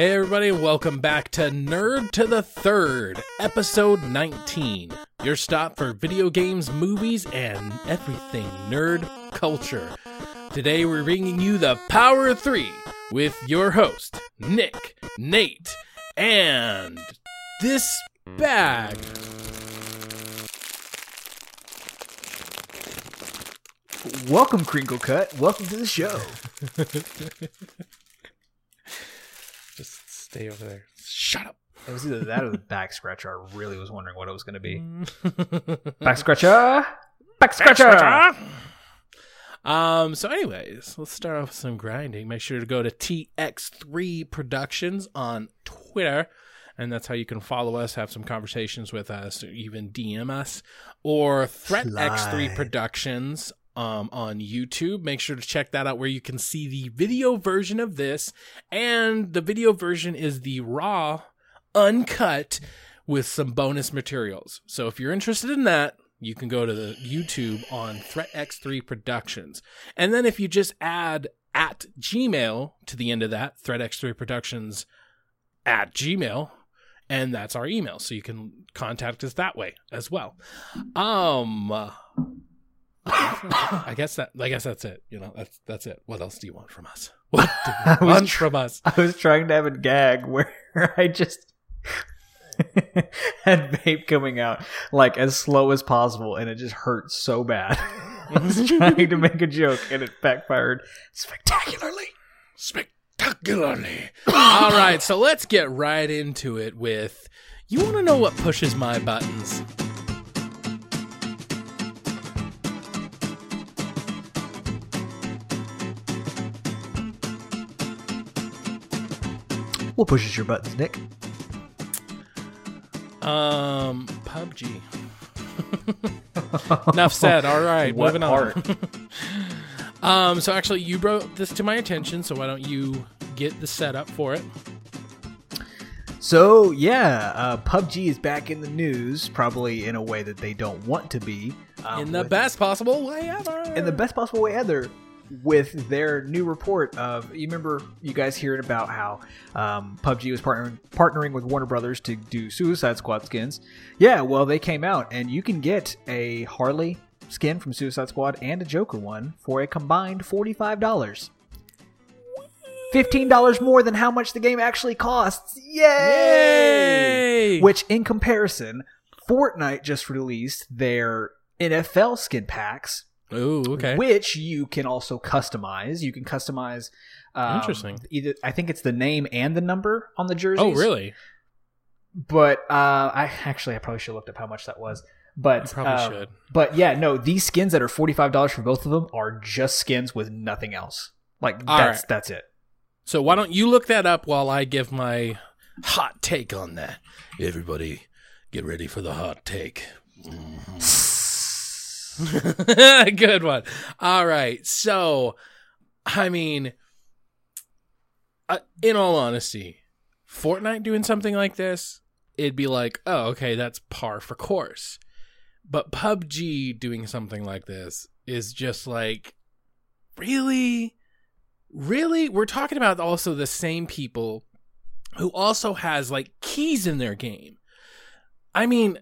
Hey, everybody, welcome back to Nerd to the Third, episode 19. Your stop for video games, movies, and everything nerd culture. Today, we're bringing you the Power of Three with your host, Nick, Nate, and this bag. Welcome, Crinkle Cut. Welcome to the show. Just stay over there. Shut up. It was either that or the back scratcher. I really was wondering what it was going to be. Back scratcher. Back scratcher. Um, so anyways, let's start off with some grinding. Make sure to go to TX3 Productions on Twitter. And that's how you can follow us, have some conversations with us, or even DM us. Or Threat X3 Productions um, on YouTube. Make sure to check that out where you can see the video version of this. And the video version is the raw, uncut, with some bonus materials. So if you're interested in that, you can go to the YouTube on Threat X3 Productions. And then if you just add at Gmail to the end of that, Threat X3 Productions at Gmail, and that's our email. So you can contact us that way as well. Um I guess that I guess that's it. You know, that's that's it. What else do you want from us? What do you want tr- from us? I was trying to have a gag where I just had vape coming out like as slow as possible, and it just hurt so bad. I was trying to make a joke, and it backfired spectacularly. spectacularly. All right, so let's get right into it with you want to know what pushes my buttons? What pushes your buttons, Nick? Um, PUBG. Enough said. All right, What moving on. um, so actually, you brought this to my attention, so why don't you get the setup for it? So yeah, uh, PUBG is back in the news, probably in a way that they don't want to be. um, In the with- best possible way ever. in the best possible way ever with their new report of you remember you guys hearing about how um, PUBG was partnering partnering with Warner Brothers to do Suicide Squad skins. Yeah, well they came out and you can get a Harley skin from Suicide Squad and a Joker one for a combined forty five dollars. Fifteen dollars more than how much the game actually costs. Yay! Yay! Which, in comparison, Fortnite just released their NFL skin packs Ooh, okay. which you can also customize. You can customize. Um, Interesting. Either I think it's the name and the number on the jerseys. oh, really? But uh, I actually I probably should have looked up how much that was. But You probably um, should. But yeah, no, these skins that are forty five dollars for both of them are just skins with nothing else. Like All that's right. that's it. So why don't you look that up while I give my hot take on that? Everybody, get ready for the hot take. Good one. All right. So, I mean, uh, in all honesty, Fortnite doing something like this, it'd be like, oh, okay, that's par for course. But PUBG doing something like this is just like, really? Really? We're talking about also the same people who also has like keys in their game. I mean,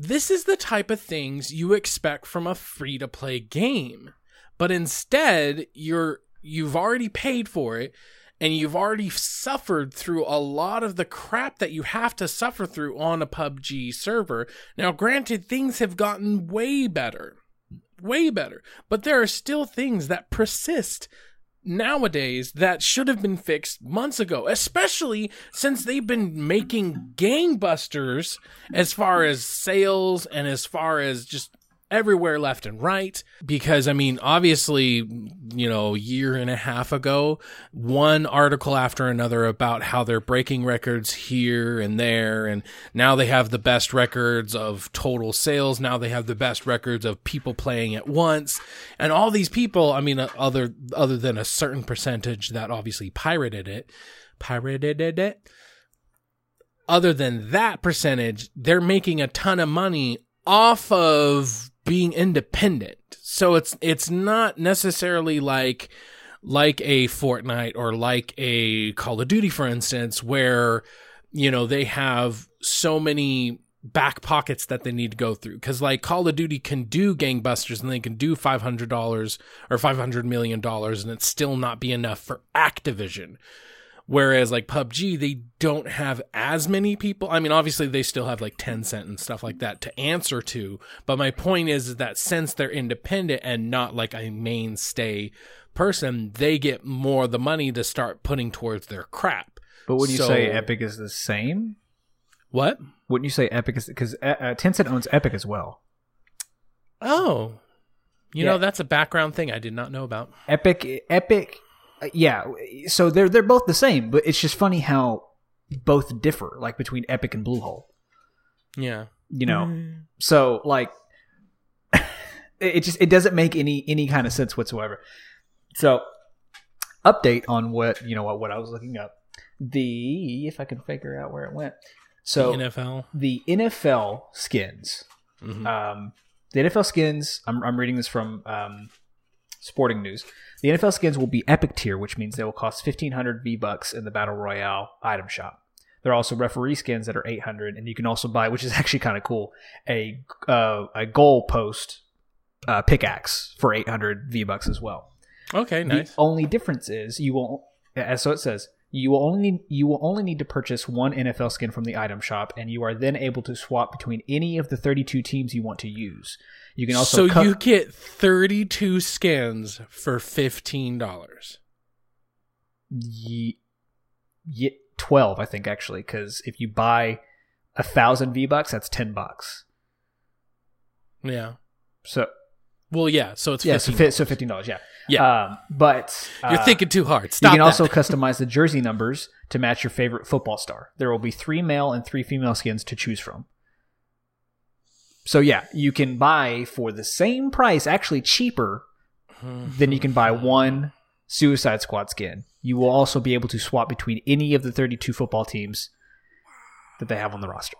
this is the type of things you expect from a free to play game. But instead, you're you've already paid for it and you've already suffered through a lot of the crap that you have to suffer through on a PUBG server. Now, granted, things have gotten way better. Way better. But there are still things that persist nowadays that should have been fixed months ago, especially since they've been making gangbusters as far as sales and as far as just everywhere left and right. Because, I mean, obviously, you know, a year and a half ago, one article after another about how they're breaking records here and there. And now they have the best records of total sales. Now they have the best records of people playing at once. And all these people, I mean, other, other than a certain percentage that obviously pirated it, pirated it. Other than that percentage, they're making a ton of money off of being independent. So it's it's not necessarily like like a Fortnite or like a Call of Duty, for instance, where, you know, they have so many back pockets that they need to go through. Cause like Call of Duty can do gangbusters and they can do $500 or $500 million and it's still not be enough for Activision. Whereas like PUBG, they don't have as many people. I mean, obviously they still have like Tencent and stuff like that to answer to. But my point is, is that since they're independent and not like a mainstay person, they get more of the money to start putting towards their crap. But would you So- say Epic is the same? What? Wouldn't you say Epic is because uh, uh, Tencent owns Epic as well? Oh, you Yeah. know that's a background thing I did not know about. Epic, Epic, yeah. So they're they're both the same, but it's just funny how both differ, like between Epic and Bluehole. Yeah. You know, so like it just it doesn't make any any kind of sense whatsoever. So update on what you know what what I was looking up. The if I can figure out where it went. So NFL. the NFL skins. Mhm. Um, the NFL skins. I'm, I'm reading this from um, Sporting News. The NFL skins will be epic tier, which means they will cost 1,500 V bucks in the Battle Royale item shop. There are also referee skins that are 800, and you can also buy, which is actually kind of cool, a uh, a goal post uh, pickaxe for 800 V bucks as well. Okay, nice. The only difference is you will, as so it says, you will only need, you will only need to purchase one NFL skin from the item shop, and you are then able to swap between any of the 32 teams you want to use. You can also so you get 32 skins for $15. ye, ye, 12, I think actually, because if you buy a thousand V bucks, that's 10 bucks. Yeah. So Well, yeah, so it's yeah, so, 15. fi- so 15 dollars, yeah, Yeah. Um, but You're uh, thinking too hard. You can that. also customize the jersey numbers to match your favorite football star. There will be three male and three female skins to choose from. So yeah, you can buy for the same price, actually cheaper than you can buy one Suicide Squad skin. You will also be able to swap between any of the 32 football teams that they have on the roster.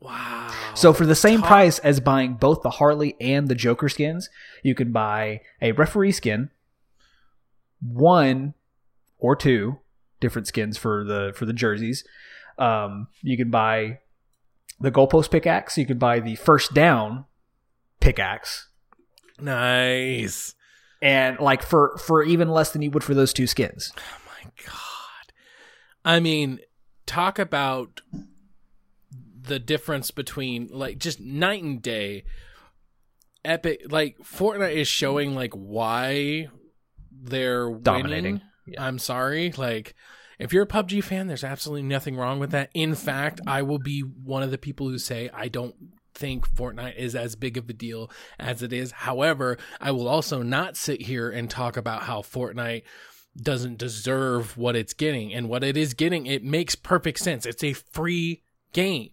Wow. So for the same Top- price as buying both the Harley and the Joker skins, you can buy a referee skin, one or two different skins for the for the jerseys. Um, you can buy the goalpost pickaxe. You could buy the first down pickaxe, Nice. and like for for even less than you would for those two skins. Oh my god. I mean, talk about the difference between like just night and day. Epic like Fortnite is showing like why they're Dominating. winning. I'm sorry. Like if you're a PUBG fan, there's absolutely nothing wrong with that. In fact, I will be one of the people who say I don't think Fortnite is as big of a deal as it is. However, I will also not sit here and talk about how Fortnite doesn't deserve what it's getting and what it is getting it makes perfect sense it's a free game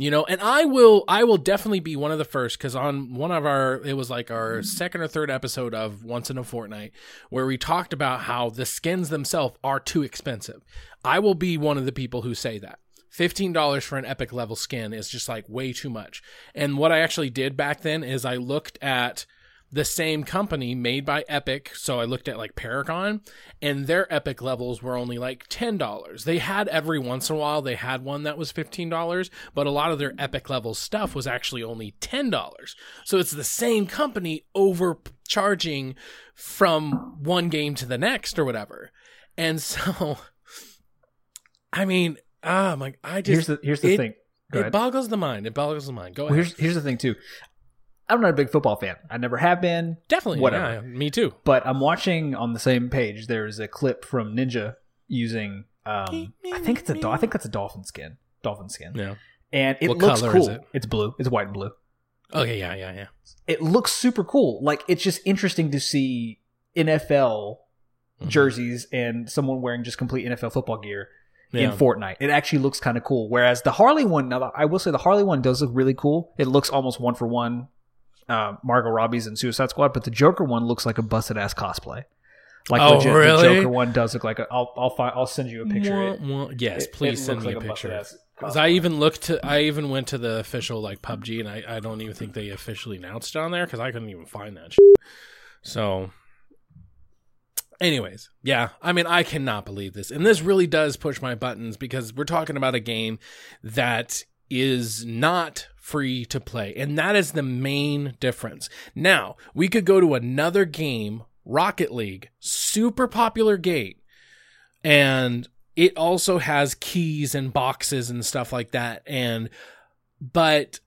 you know and i will i will definitely be one of the first because on one of our it was like our second or third episode of once in a fortnight where we talked about how the skins themselves are too expensive. I will be one of the people who say that. $15 for an epic level skin is just like way too much. And what i actually did back then is i looked at the same company made by Epic. So I looked at like Paragon and their Epic levels were only like $10. They had every once in a while, they had one that was $15, but a lot of their Epic level stuff was actually only $10. So it's the same company overcharging from one game to the next or whatever. And so, I mean, ah, my, I just, Here's the here's the it- thing. Go it ahead. boggles the mind. It boggles the mind. Go Well, ahead. here's here's the thing too. I'm not a big football fan. I never have been. Definitely. whatever. Yeah, me too. But I'm watching on the same page. There's a clip from Ninja using. Um, I think it's a. I think that's a dolphin skin. Dolphin skin. Yeah. And it What looks color cool. is it? It's blue. It's white and blue. Okay. Yeah. Yeah. Yeah. It looks super cool. Like it's just interesting to see NFL Mhm. jerseys and someone wearing just complete NFL football gear in Fortnite. It actually looks kind of cool. Whereas the Harley one, now I will say the Harley one does look really cool. It looks almost one for one, uh, Margot Robbie's and Suicide Squad. But the Joker one looks like a busted ass cosplay. Like Oh, legit, really? the Joker one does look like a. I'll I'll find. I'll send you a picture. It- Wah, wah. Yes, it- please it send me like a picture. Because. I even looked to, I even went to the official like PUBG, and I, I don't even think they officially announced it on there because I couldn't even find that. Shit. So, anyways, yeah, I mean, I cannot believe this. And this really does push my buttons because we're talking about a game that is not free to play. And that is the main difference. Now, we could go to another game, Rocket League, super popular game, and it also has keys and boxes and stuff like that. And, but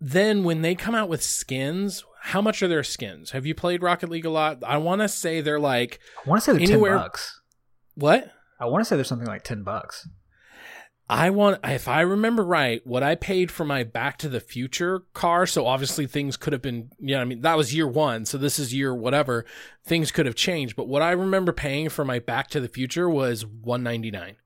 then when they come out with skins, how much are their skins? Have you played Rocket League a lot? I want to say they're like I want to say they're Anywhere- ten bucks. what? I want to say there's something like ten bucks. I want if I remember right, what I paid for my Back to the Future car, so obviously things could have been, you know, I mean, that was year 1, so this is year whatever. Things could have changed, but what I remember paying for my Back to the Future was 199.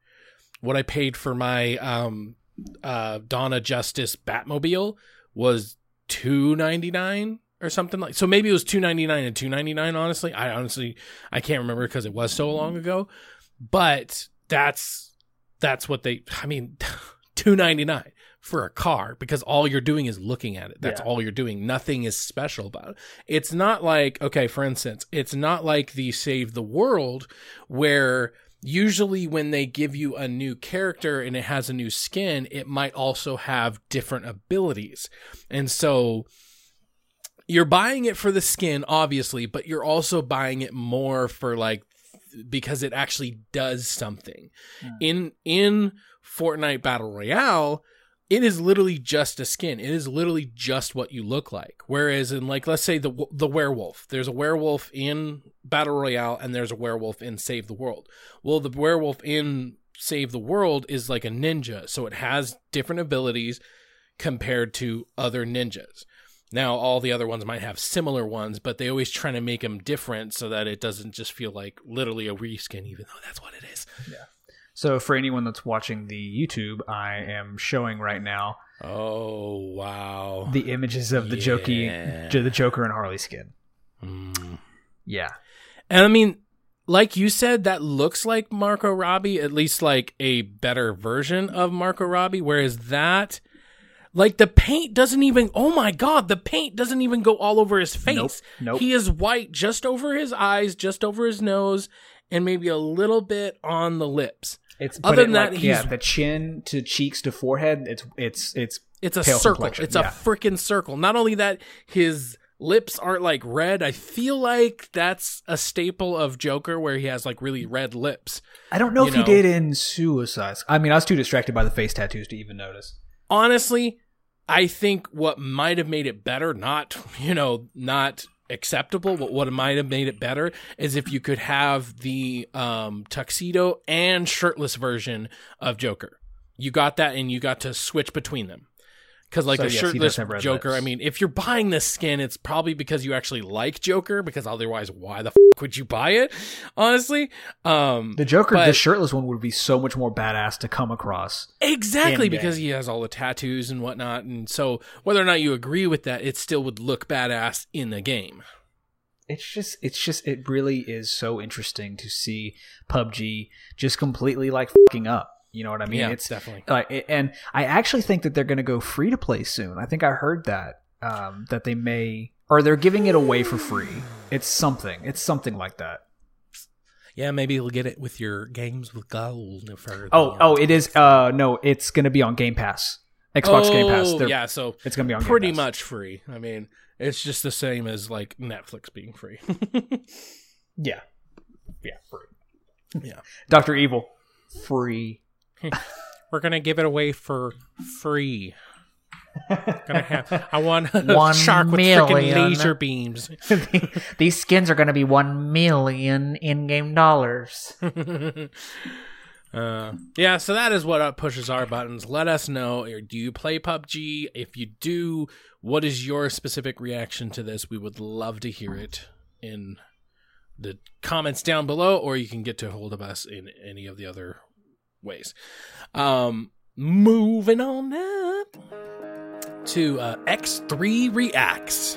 What I paid for my um uh Dawn of Justice Batmobile was 299 or something like. So maybe it was 299 and 299 honestly. I honestly I can't remember because it was so long ago. But that's that's what they i mean 299 for a car because all you're doing is looking at it. That's Yeah. all you're doing. Nothing is special about it. It's not like okay for instance it's not like the save the world where usually when they give you a new character and it has a new skin it might also have different abilities. And so you're buying it for the skin obviously but you're also buying it more for like because it actually does something. Hmm. in in Fortnite Battle Royale it is literally just a skin. It is literally just what you look like. Whereas in like let's say the the werewolf. There's a werewolf in Battle Royale and there's a werewolf in Save the World. Well the werewolf in Save the World is like a ninja so it has different abilities compared to other ninjas now, all the other ones might have similar ones, but they always try to make them different so that it doesn't just feel like literally a reskin, even though that's what it is. Yeah. So for anyone that's watching the YouTube, I am showing right now Oh, wow. the images of the Yeah. Jokey, the Joker and Harley skin. Mm. Yeah, And I mean, like you said, that looks like Margot Robbie, at least like a better version of Margot Robbie, whereas that. Like the paint doesn't even oh my god, the paint doesn't even go all over his face. Nope, nope. He is white just over his eyes, just over his nose, and maybe a little bit on the lips. it's Other but it, than that, like, he's- yeah, the chin to cheeks to forehead. It's it's it's It's a Pale circle. complexion, It's a freaking circle. Not only that, his lips aren't like red. I feel like that's a staple of Joker where he has like really red lips. I don't know if he did in Suicide. I mean, I was too distracted by the face tattoos to even notice. honestly, I think what might have made it better, not, you know, not acceptable, but what might have made it better is if you could have the um, tuxedo and shirtless version of Joker. You got that and you got to switch between them. Because, like, So, the yes, shirtless Joker, lips. I mean, if you're buying this skin, it's probably because you actually like Joker, because otherwise, why the f would you buy it? Honestly. Um, The Joker, But- the shirtless one, would be so much more badass to come across. Exactly, because he has all the tattoos and whatnot. And so, whether or not you agree with that, it still would look badass in the game. It's just, it's just, it really is so interesting to see PUBG just completely like fucking up. You know what I mean? yeah, it's definitely. like, and I actually think that they're going to go free to play soon. I think I heard that um, that they may, or they're giving it away for free. It's something. It's something like that. Yeah, maybe you'll get it with your games with gold. Oh, oh, it is. Uh, no, it's going to be on Game Pass, Xbox Game Pass. Oh, They're- yeah, so it's going to be on Game pretty much free. I mean, it's just the same as like Netflix being free. Yeah, yeah, free. Yeah. Doctor Evil, free. We're gonna give it away for free. Gonna have. I want a One shark with freaking laser beams. These skins are going to be 1 million in game dollars. Uh, yeah, so that is what uh, pushes our buttons. Let us know. Do you play PUBG? If you do, what is your specific reaction to this? We would love to hear it in the comments down below, or you can get to hold of us in any of the other ways. Um, moving on up to uh, X3 Reacts.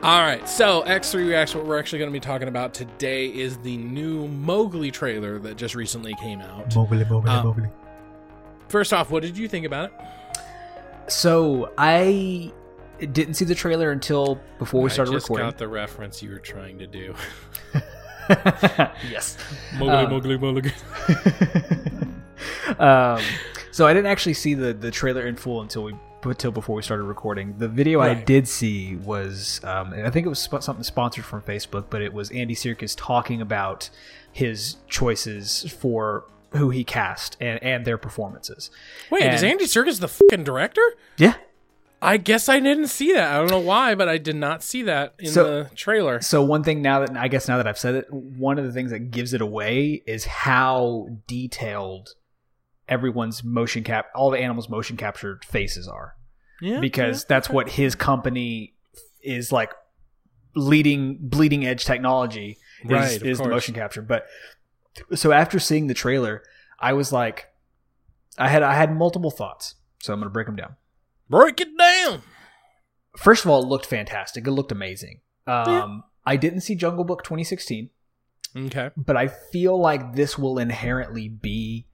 All right, so X3 Reacts, what we're actually going to be talking about today is the new Mowgli trailer that just recently came out. Mowgli, Mowgli, Uh, Mowgli. first off, what did you think about it? So I didn't see the trailer until before we started I just recording. got the reference you were trying to do. yes. Mowgli, Um, Mowgli, Mowgli. um, so I didn't actually see the the trailer in full until we until before we started recording. The video I did see was um, I think it was sp- something sponsored from Facebook, but it was Andy Serkis talking about his choices for who he cast and and their performances. Wait, is Andy Serkis the fucking director? Yeah. I guess I didn't see that. I don't know why, but I did not see that in So- the trailer. So one thing now that I guess now that I've said it, one of the things that gives it away is how detailed everyone's motion cap, all the animals' motion captured faces are. Yeah, because yeah, that's what his company is like leading bleeding edge technology is, Right, is the motion capture but so after seeing the trailer i was like i had i had multiple thoughts so i'm going to break them down break it down. first of all it looked fantastic it looked amazing um Yeah. i didn't see jungle book 2016 Okay. but i feel like this will inherently be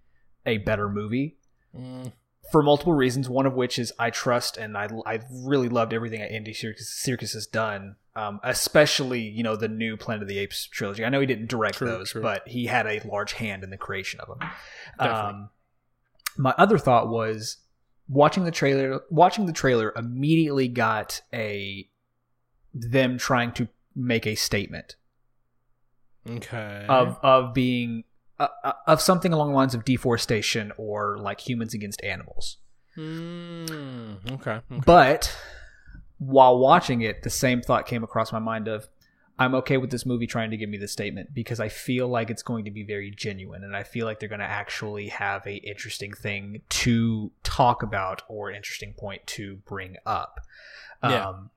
a better movie Mm, for multiple reasons. One of which is I trust and I I really loved everything that Andy Serkis, Serkis has done, um, especially you know the new Planet of the Apes trilogy. I know he didn't direct True, those, true. but he had a large hand in the creation of them. Definitely. Um, my other thought was watching the trailer. Watching the trailer immediately got a them trying to make a statement okay. of of being. Uh, uh, of something along the lines of deforestation or like humans against animals. Mm, okay. okay. But while watching it, the same thought came across my mind of I'm okay with this movie trying to give me this statement because I feel like it's going to be very genuine and I feel like they're going to actually have a interesting thing to talk about or interesting point to bring up. Yeah. Um,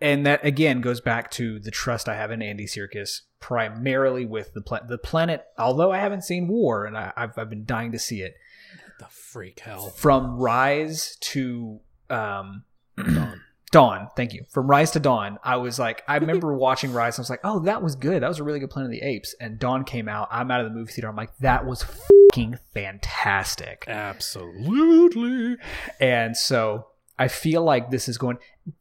and that again goes back to the trust I have in Andy Serkis, primarily with the pla- the planet. Although I haven't seen War, and I, I've I've been dying to see it the freak hell. from Rise to um, Dawn. Thank you. From Rise to Dawn, I was like, I remember watching Rise. I was like, oh, that was good. That was a really good Planet of the Apes. And Dawn came out. I'm out of the movie theater. I'm like, that was fucking fantastic. Absolutely. And so I feel like this is going.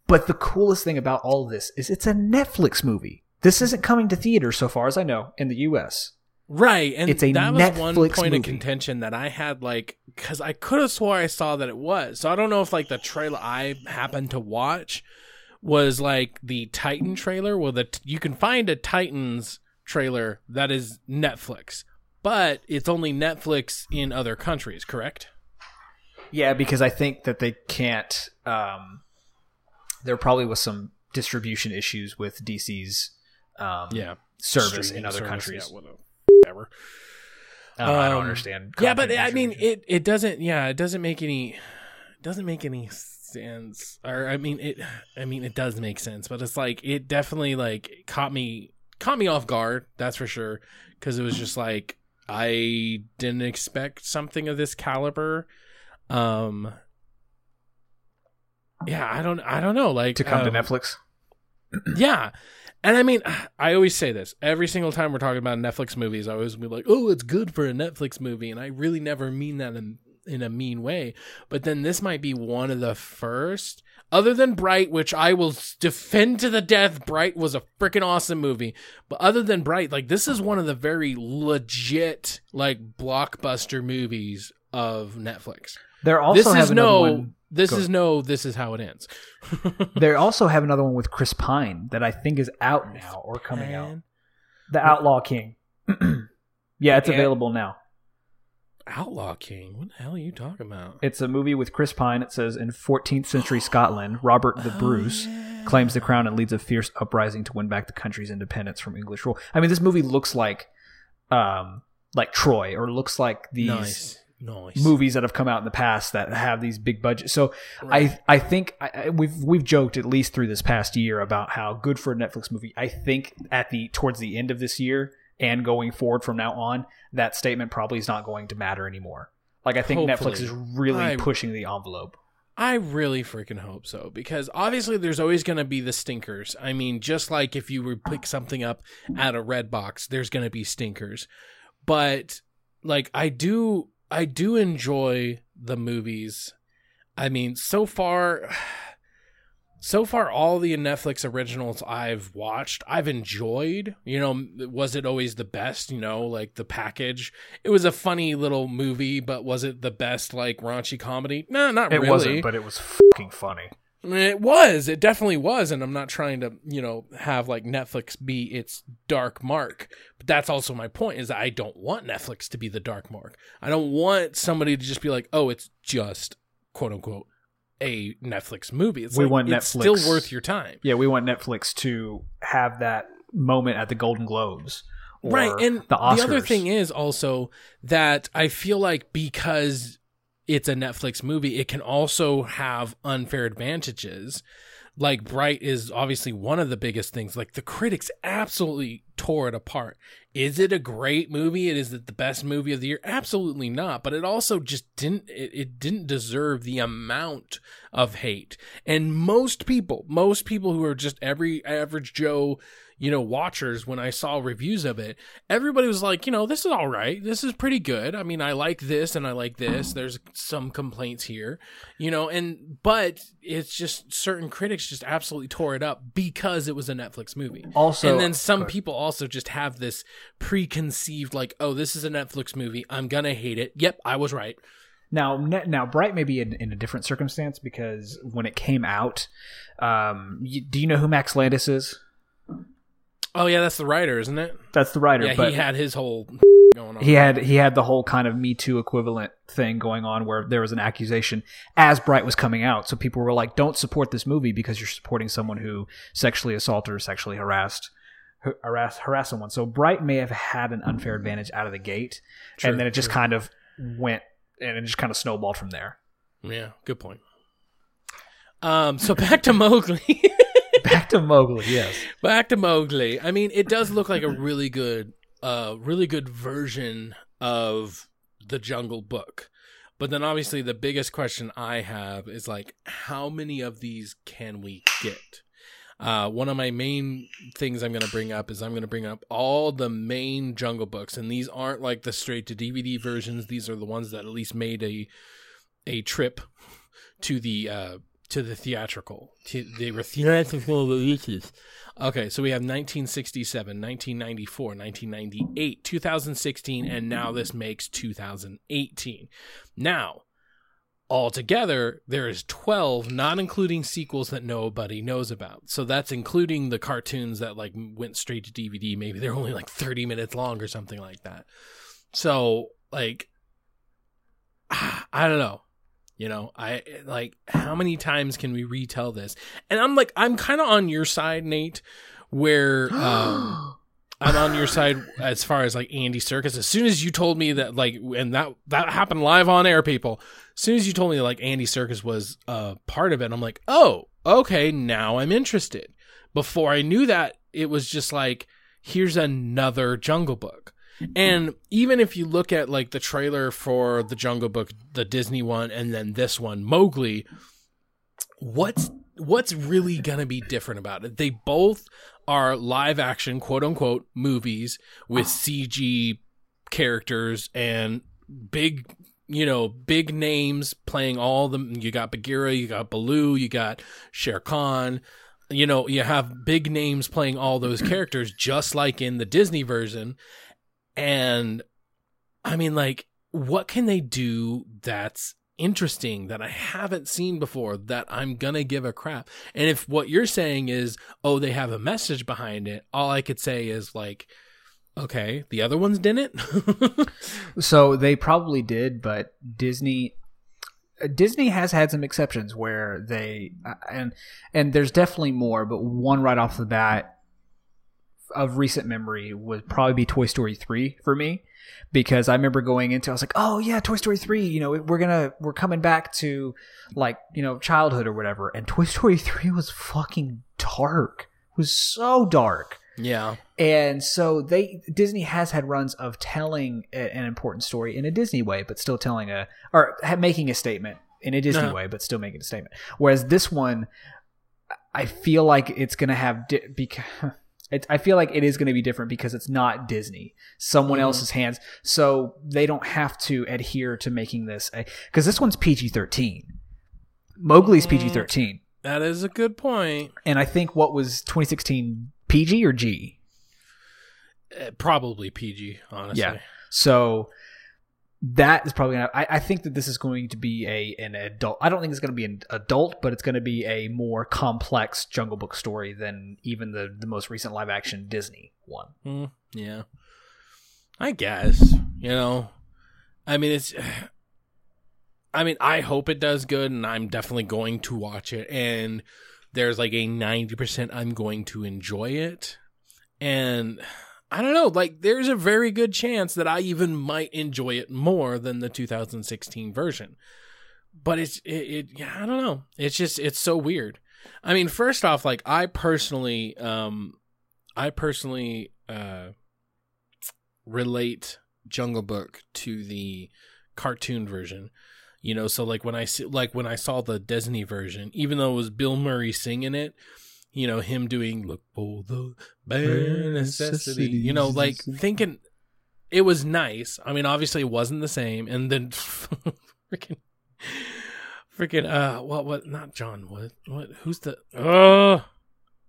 But the coolest thing about all of this is it's a Netflix movie. This isn't coming to theaters, so far as I know, in the U.S. Right, and It's a that was one point movie. of contention that I had, like, because I could have swore I saw that it was. So I don't know if like the trailer I happened to watch was like the Titan trailer. Well, the you can find a Titans trailer that is Netflix, but it's only Netflix in other countries. Correct? Yeah, because I think that they can't. Um, there probably was some distribution issues with DC's um, Yeah, service in other service, countries. Yeah, whatever. I, don't, I don't Um, understand. Yeah, but I mean, it it doesn't. Yeah, it doesn't make any. Doesn't make any sense. Or I mean, it. I mean, it does make sense, but it's like it definitely like caught me caught me off guard. That's for sure. Because it was just like I didn't expect something of this caliber. Um. Yeah, I don't. I don't know. Like to come to um, Netflix. Yeah. And I mean, I always say this every single time we're talking about Netflix movies. I always be like, "Oh, it's good for a Netflix movie," and I really never mean that in in a mean way. But then this might be one of the first, other than Bright, which I will defend to the death. Bright was a freaking awesome movie, but other than Bright, like this is one of the very legit, like blockbuster movies of Netflix. They're also this is no. one. This is no. This is how it ends. They also have another one with Chris Pine that I think is out now or coming out. The Outlaw King. yeah, it's available now. Outlaw King. What the hell are you talking about? It's a movie with Chris Pine. It says in 14th century Scotland, Robert the Oh, Bruce yeah. claims the crown and leads a fierce uprising to win back the country's independence from English rule. I mean, this movie looks like, um, like Troy, or looks like these nice, nice movies that have come out in the past that have these big budgets. So Right. I I think I, we've we've joked at least through this past year about how good for a Netflix movie. I think at the towards the end of this year and going forward from now on, that statement probably is not going to matter anymore. Like I think Hopefully. Netflix is really I- pushing the envelope. I really freaking hope so because obviously there's always going to be the stinkers. I mean, just like if you would pick something up at a red box, there's going to be stinkers. But like I do I do enjoy the movies, I mean, so far, so far, all the Netflix originals I've watched, I've enjoyed. You know, was it always the best? You know, like the package. It was a funny little movie, but was it the best like raunchy comedy? No, not It really. It wasn't, but it was fucking funny. It was. It definitely was. And I'm not trying to, you know, have like Netflix be its dark mark. But that's also my point is I don't want Netflix to be the dark mark. I don't want somebody to just be like, oh, it's just quote unquote a Netflix movie. It's We like, want Netflix- still worth your time. Yeah, we want Netflix to have that moment at the Golden Globes. right. And the the, other thing is also that I feel like because it's a Netflix movie, it can also have unfair advantages. Like Bright is obviously one of the biggest things. Like the critics absolutely tore it apart. Is it a great movie? It is it the best movie of the year? Absolutely not. But it also just didn't it, it didn't deserve the amount of hate. And most people, most people who are just every average Joe you know, watchers, when I saw reviews of it, everybody was like, you know, this is all right. This is pretty good. I mean, I like this and I like this. There's some complaints here, you know, and, but it's just certain critics just absolutely tore it up because it was a Netflix movie. Also, and then some people also just have this preconceived, like, oh, this is a Netflix movie. I'm going to hate it. Yep, I was right. Now, now, Bright may be in, in a different circumstance because when it came out, um, y do you know who Max Landis is? Oh, yeah, that's the writer, isn't it? That's the writer. Yeah, but he had his whole going on. he had he had the whole kind of Me Too equivalent thing going on where there was an accusation as Bright was coming out. So people were like, "Don't support this movie because you're supporting someone who sexually assaulted or sexually harassed." Har- Harass, harass someone. So Bright may have had an unfair advantage out of the gate, True, and then it just true. kind of went and it just kind of snowballed from there. Yeah, good point. Um, so back to Mowgli. Back to Mowgli, yes. back to Mowgli. I mean, it does look like a really good, uh, really good version of the Jungle Book. But then, obviously, the biggest question I have is like, how many of these can we get? Uh, one of my main things I'm going to bring up is I'm going to bring up all the main Jungle Books, and these aren't like the straight to DVD versions. These are the ones that at least made a a trip to the uh, to the theatrical. To, they were theatrical releases. Okay, so we have 1967, 1994, 1998, 2016, and now this makes 2018. Now, altogether, there is 12, not including sequels that nobody knows about. So that's including the cartoons that like went straight to DVD. Maybe they're only like 30 minutes long or something like that. So like, I don't know. You know, I like how many times can we retell this? And I'm like, I'm kind of on your side, Nate, where um, I'm on your side as far as like Andy Serkis. As soon as you told me that, like, and that that happened live on air, people. As soon as you told me like Andy Serkis was a part of it, I'm like, oh, okay, now I'm interested. Before I knew that, it was just like, here's another Jungle Book. And even if you look at like the trailer for the Jungle Book, the Disney one, and then this one, Mowgli, what's what's really gonna be different about it? They both are live action, quote unquote, movies with ah. CG characters and big you know, big names playing all the you got Bagheera, you got Baloo, you got Shere Khan, you know, you have big names playing all those characters just like in the Disney version. And I mean like what can they do that's interesting that I haven't seen before that I'm going to give a crap. And if what you're saying is, "Oh, they have a message behind it." All I could say is like Okay, the other ones didn't. So they probably did, but Disney uh, Disney has had some exceptions where they uh, and and there's definitely more, but one right off the bat of recent memory would probably be Toy Story 3 for me because I remember going into I was like, "Oh yeah, Toy Story 3, you know, we're going to we're coming back to like, you know, childhood or whatever." And Toy Story 3 was fucking dark. It was so dark. yeah. And so they Disney has had runs of telling a, an important story in a Disney way, but still telling a or making a statement in a Disney Uh-huh. way, but still making a statement. Whereas this one, I feel like it's going to have di- because It, I feel like it is going to be different because it's not Disney, someone Mhm. else's hands, so they don't have to adhere to making this because this one's PG thirteen. Mowgli's Mm. PG thirteen, That is a good point. and I think what was 2016 PG or G. Uh, probably PG, honestly. Yeah. So that is probably gonna. I, I think that this is going to be a an adult. I don't think it's going to be an adult, but it's going to be a more complex Jungle Book story than even the the most recent live action Disney one. Hmm, yeah. I guess. You know, I mean, it's. I mean, I hope it does good, and I'm definitely going to watch it. And there's like a 90% I'm going to enjoy it. And I don't know, like, there's a very good chance that I even might enjoy it more than the 2016 version. But it's, it, it yeah, I don't know. It's just, it's so weird. I mean, first off, like, I personally, um, I personally, uh, relate Jungle Book to the cartoon version. You know, so like when I see, like when I saw the Disney version, even though it was Bill Murray singing it, you know, him doing "Look for the bare necessity," you know, like thinking it was nice. I mean, obviously it wasn't the same, and then freaking, freaking, uh, what, what? Not John Wood. What? Who's the? Uh,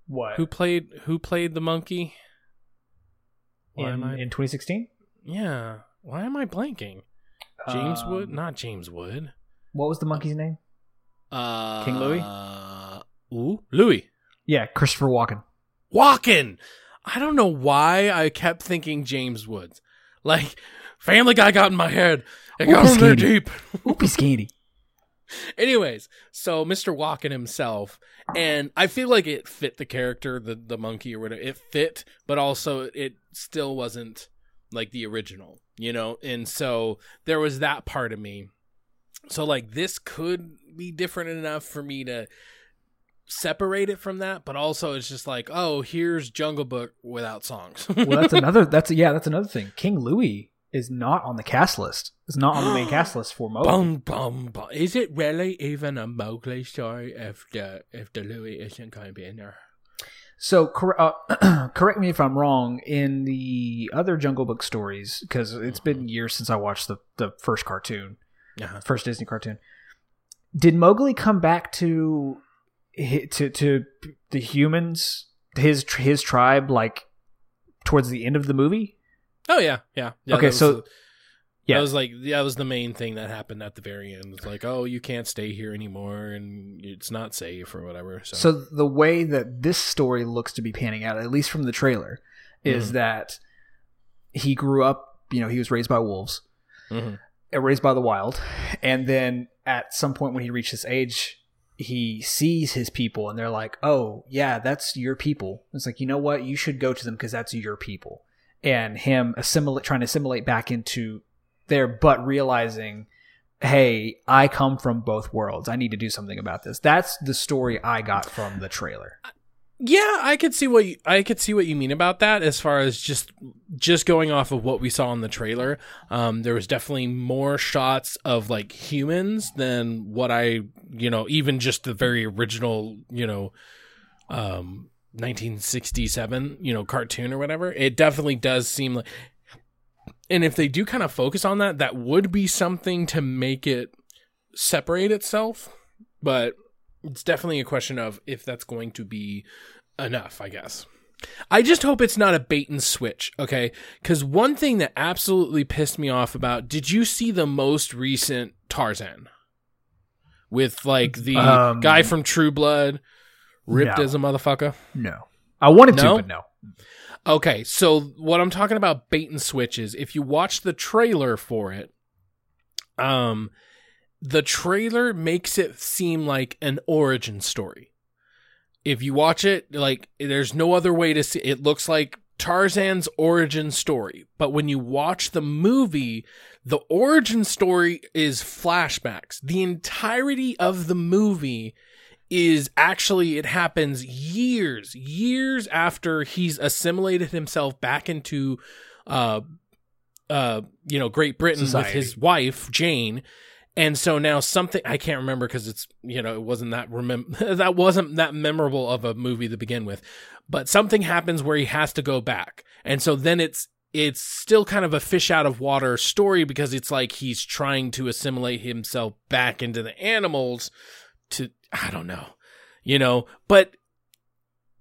What who played? Who played the monkey? Why in, I? in 2016? Yeah. Why am I blanking? James Um, Wood? Not James Wood. What was the monkey's name? Uh, King Louie? Ooh, Louis. Yeah, Christopher Walken. Walken. I don't know why I kept thinking James Woods. Like, Family Guy got in my head. It got in there deep. Oopie skeety. Anyways, so Mr. Walken himself, and I feel like it fit the character, the the monkey or whatever. It fit, but also it still wasn't like the original, you know. And so there was that part of me. So like this could be different enough for me to separate it from that, but also it's just like, oh, here's Jungle Book without songs. Well, that's another. That's yeah, that's another thing. King Louie is not on the cast list. Is not on the main cast list for Mowgli. Bum bum bum. Is it really even a Mowgli story if the if the Louis isn't going to be in there? So cor- uh, correct me if I'm wrong. In the other Jungle Book stories, because it's been years since I watched the the first cartoon, Uh-huh. first Disney cartoon. Did Mowgli come back to to to the humans, his his tribe, like towards the end of the movie? Oh yeah, yeah. yeah Okay, so- the- yeah. that was like that was the main thing that happened at the very end. It's like, oh, you can't stay here anymore, and it's not safe or whatever. So, So the way that this story looks to be panning out, at least from the trailer, is Mhm. that he grew up. You know, he was raised by wolves, Mhm. uh, raised by the wild, and then at some point when he reached this age, he sees his people, and they're like, "Oh, yeah, that's your people." It's like, you know what? You should go to them because that's your people. And him assimilate, trying to assimilate back into there, but realizing hey, I come from both worlds. I need to do something about this. That's the story I got from the trailer. Yeah, I could see what you, I could see what you mean about that. As far as just just going off of what we saw in the trailer, um, there was definitely more shots of like humans than what I, you know, even just the very original, you know, um 1967 you know cartoon or whatever it definitely does seem like and if they do kind of focus on that that would be something to make it separate itself but it's definitely a question of if that's going to be enough i guess i just hope it's not a bait and switch okay because one thing that absolutely pissed me off about did you see the most recent tarzan with like the Um, guy from true blood ripped no. as a motherfucker No. I wanted No? to, but no. Okay, so what I'm talking about bait and switch is if you watch the trailer for it, um the trailer makes it seem like an origin story. If you watch it, like there's no other way to see it looks like Tarzan's origin story. But when you watch the movie, the origin story is flashbacks. The entirety of the movie is actually it happens years years after he's assimilated himself back into uh uh you know Great Britain Society. with his wife Jane And so now something I can't remember because it's you know it wasn't that remem- that wasn't that memorable of a movie to begin with, but something happens where he has to go back, and so then it's it's still kind of a fish out of water story because it's like he's trying to assimilate himself back into the animals to I don't know, you know, but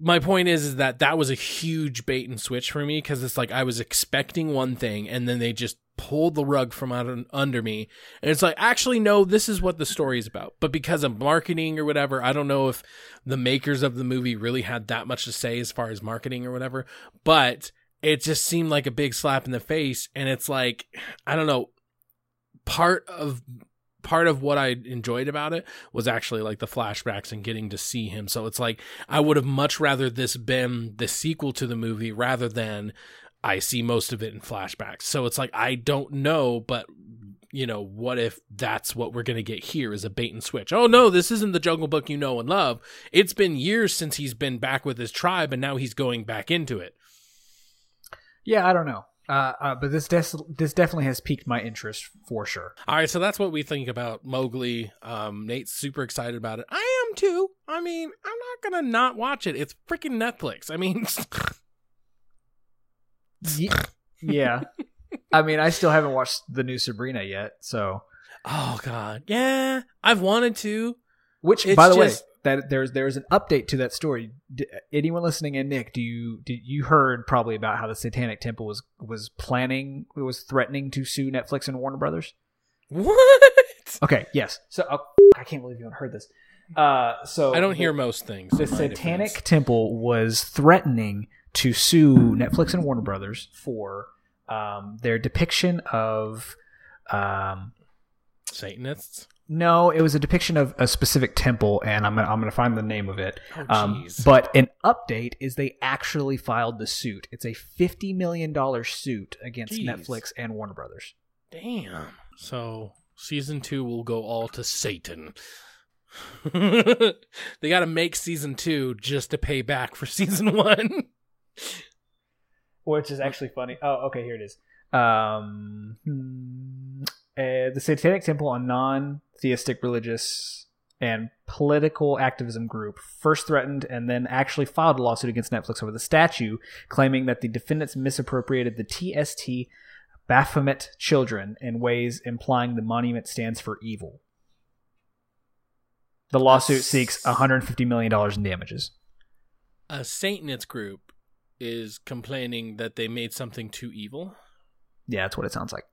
my point is, is that that was a huge bait and switch for me because it's like I was expecting one thing and then they just pulled the rug from out under me. And it's like actually no this is what the story is about. But because of marketing or whatever i don't know if the makers of the movie really had that much to say as far as marketing or whatever but it just seemed like a big slap in the face. And it's like i don't know part of part of what I enjoyed about it was actually like the flashbacks and getting to see him. So it's like I would have much rather this been the sequel to the movie rather than I see most of it in flashbacks. So it's like I don't know, but you know, what if that's what we're going to get here is a bait and switch? Oh no, this isn't the Jungle Book you know and love. It's been years since he's been back with his tribe and now he's going back into it. Yeah, I don't know. Uh, uh, but this des- this definitely has piqued my interest for sure. All right, so that's what we think about Mowgli. Um, Nate's super excited about it. I am too. I mean, I'm not gonna not watch it. It's freaking Netflix. I mean, Ye- yeah, I mean, I still haven't watched the new Sabrina yet. So, oh god, yeah, I've wanted to. which It's by the just- way, that there's there's an update to that story. D- anyone listening in, Nick, do you did you heard probably about how the Satanic Temple was was planning was threatening to sue Netflix and Warner Brothers? What? Okay, yes. So oh, I can't believe you haven't heard this. Uh, so I don't the- hear most things. the Satanic defense. Temple was threatening to sue Netflix and Warner Brothers for um, their depiction of. Um, Satanists. No, it was a depiction of a specific temple, and I'm I'm going to find the name of it. Oh, Um, but an update is they actually filed the suit. It's a fifty million dollar suit against Jeez. Netflix and Warner Brothers. Damn. So season two will go all to Satan. they got to make season two just to pay back for season one. which is actually funny. Oh, okay, here it is. Um, uh, the Satanic Temple, a non-theistic religious and political activism group, first threatened and then actually filed a lawsuit against Netflix over the statue, claiming that the defendants misappropriated the TST Baphomet children in ways implying the monument stands for evil. The lawsuit seeks 150 million dollars in damages. A Satanist group is complaining that they made something too evil. Yeah, that's what it sounds like.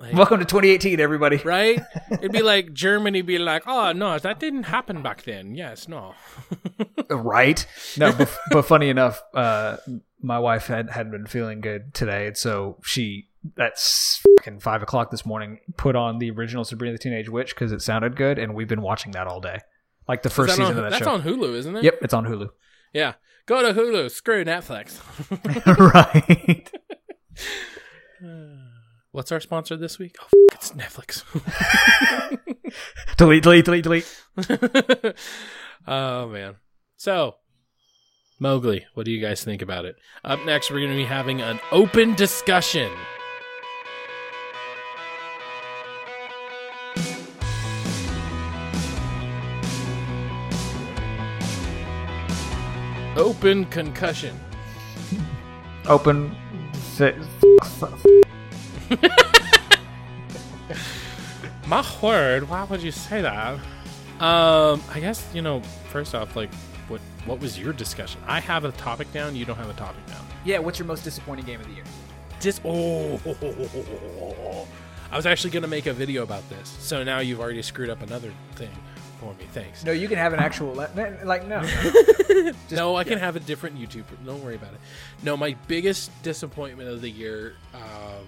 Like, Welcome to 2018, everybody. right? It'd be like Germany be like, "Oh no, that didn't happen back then." Yes, no. right no but, but funny enough uh my wife had hadn't been feeling good today and so she that's fucking five o'clock this morning put on the original sabrina the teenage witch because it sounded good and we've been watching that all day like the first season on, of that that's show on Hulu, isn't it? yep it's on hulu Yeah. Go to Hulu. Screw Netflix. right What's our sponsor this week? Oh, f- it's Netflix. delete delete delete delete oh man. So, Mowgli, what do you guys think about it? Up next, we're going to be having an open discussion. Open concussion. open fi- My word, why would you say that? Um, I guess you know. First off, like, what what was your discussion? I have a topic down. You don't have a topic down. yeah what's your most disappointing game of the year Dis. Oh, I was actually gonna make a video about this. So now you've already screwed up another thing for me. Thanks. no you can have an actual le- like no no, I can have a different YouTube. Don't worry about it. No, my biggest disappointment of the year, um,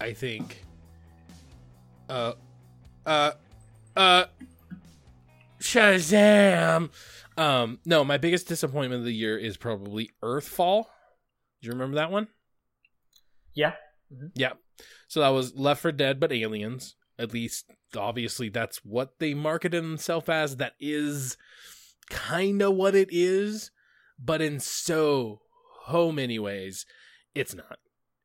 I think, uh, uh, uh, Shazam. Um, no, my biggest disappointment of the year is probably Earthfall. Do you remember that one? yeah Yeah. So that was Left for Dead, but aliens. At least, obviously, that's what they marketed themselves as. That is kind of what it is, but in so so many ways, it's not.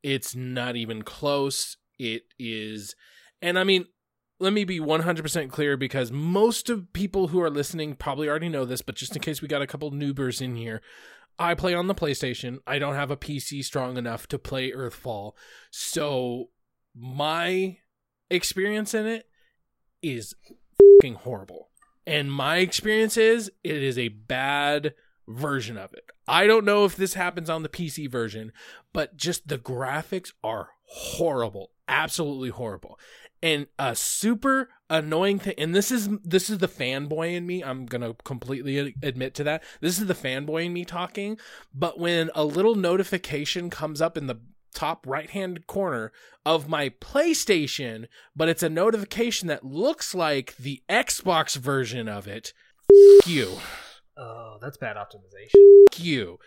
It's not even close. It is, and I mean, let me be 100% clear because most of people who are listening probably already know this, but just in case we got a couple noobers in here, I play on the PlayStation. I don't have a PC strong enough to play Earthfall. So my experience in it is fucking horrible. And my experience is it is a bad version of it. I don't know if this happens on the PC version, but just the graphics are horrible. Absolutely horrible. And a super annoying thing and this is this is the fanboy in me. I'm going to completely admit to that. This is the fanboy in me talking, but when a little notification comes up in the top right hand corner of my PlayStation, but it's a notification that looks like the Xbox version of it. F- you. Oh, that's bad optimization. You.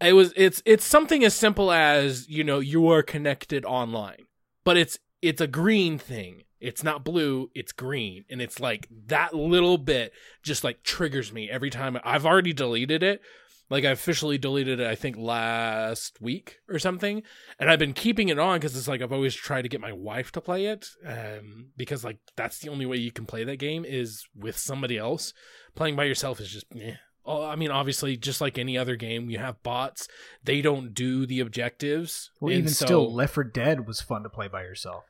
It was it's it's something as simple as, you know, you are connected online. But it's it's a green thing. It's not blue, it's green. And it's like that little bit just like triggers me every time. I've already deleted it, like I officially deleted it, I think last week or something, and I've been keeping it on because it's like I've always tried to get my wife to play it, um, because like that's the only way you can play that game is with somebody else. Playing by yourself is just, eh. Oh, I mean, obviously, just like any other game, you have bots. They don't do the objectives. Well, even so- still, Left 4 Dead was fun to play by yourself.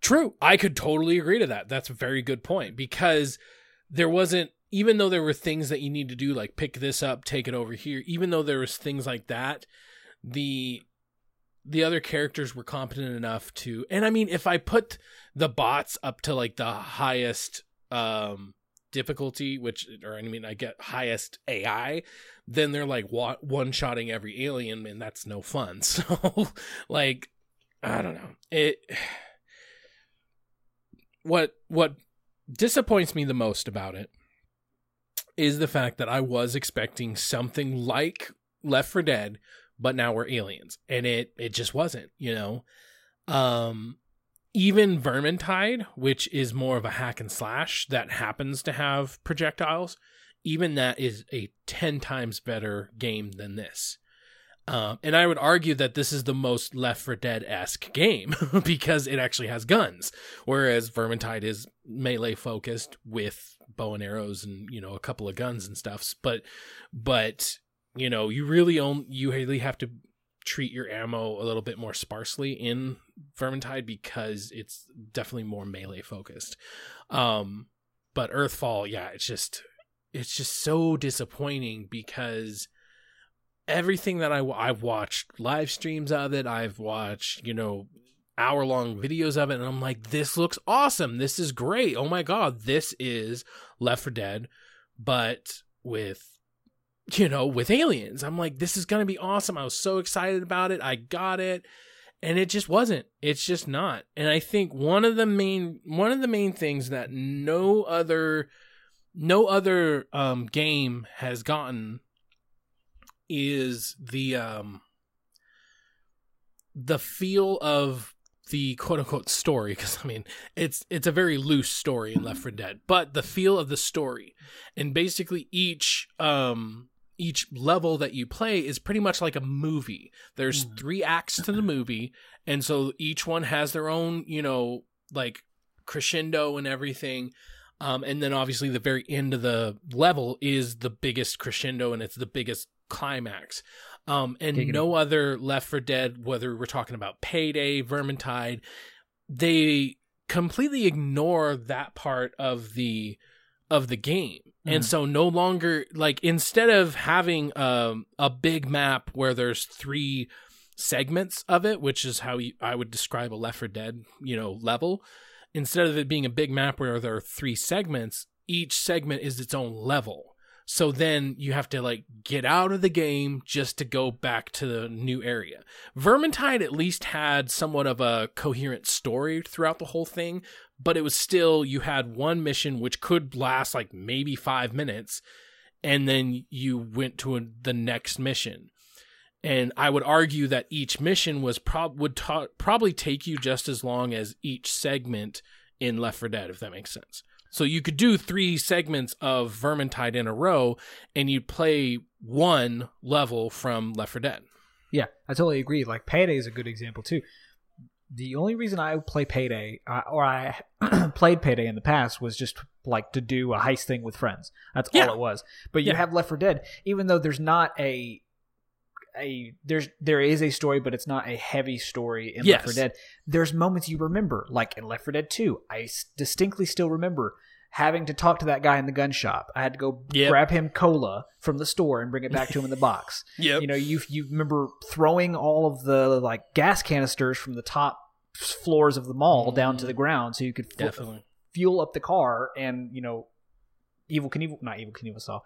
True. I could totally agree to that. That's a very good point because there wasn't even though there were things that you need to do like pick this up, take it over here, even though there was things like that, the the other characters were competent enough to and I mean if I put the bots up to like the highest um difficulty which or I mean I get highest AI then they're like one shotting every alien and that's no fun. So like I don't know. It what what disappoints me the most about it is the fact that I was expecting something like Left for Dead, but now we're aliens, and it it just wasn't. You know, um, even Vermintide, which is more of a hack and slash that happens to have projectiles, even that is a ten times better game than this. Um, and I would argue that this is the most Left for Dead esque game because it actually has guns, whereas Vermintide is melee focused with bow and arrows and you know a couple of guns and stuffs. But but you know you really only you really have to treat your ammo a little bit more sparsely in Vermintide because it's definitely more melee focused. Um, but Earthfall, yeah, it's just it's just so disappointing because everything that I I've watched live streams of it, I've watched, you know, hour long videos of it and I'm like this looks awesome. This is great. Oh my god, this is Left for Dead but with you know, with aliens. I'm like this is going to be awesome. I was so excited about it. I got it. And it just wasn't. It's just not. And I think one of the main one of the main things that no other no other um game has gotten is the um the feel of the quote unquote story because I mean it's it's a very loose story in Left 4 Dead, but the feel of the story and basically each um each level that you play is pretty much like a movie. There's Mm. three acts to the movie, and so each one has their own you know like crescendo and everything. Um, and then obviously the very end of the level is the biggest crescendo and it's the biggest climax. Um, and no other Left for Dead, whether we're talking about Payday, Vermintide, they completely ignore that part of the of the game. And Mhm. so no longer like instead of having um, a big map where there's three segments of it, which is how you, I would describe a Left for Dead, you know, level, instead of it being a big map where there are three segments, each segment is its own level. So then you have to like get out of the game just to go back to the new area. Vermintide at least had somewhat of a coherent story throughout the whole thing, but it was still you had one mission which could last like maybe 5 minutes and then you went to a, the next mission. And I would argue that each mission was prob would ta- probably take you just as long as each segment in Left 4 Dead, if that makes sense. So you could do three segments of Vermintide in a row, and you'd play one level from Left 4 Dead. Yeah, I totally agree. Like Payday is a good example too. The only reason I play Payday uh, or I played Payday in the past was just like to do a heist thing with friends. That's Yeah. all it was. But you Yeah. have Left for Dead, even though there's not a a there's there is a story, but it's not a heavy story in Left for Dead. There's moments you remember, like in Left for Dead 2. I s- distinctly still remember having to talk to that guy in the gun shop. I had to go Yep. grab him cola from the store and bring it back to him in the box. Yep. You know, you you remember throwing all of the like gas canisters from the top floors of the mall down to the ground so you could Definitely. fuel up the car and you know, Evel Knievel, not Evel Knievel style,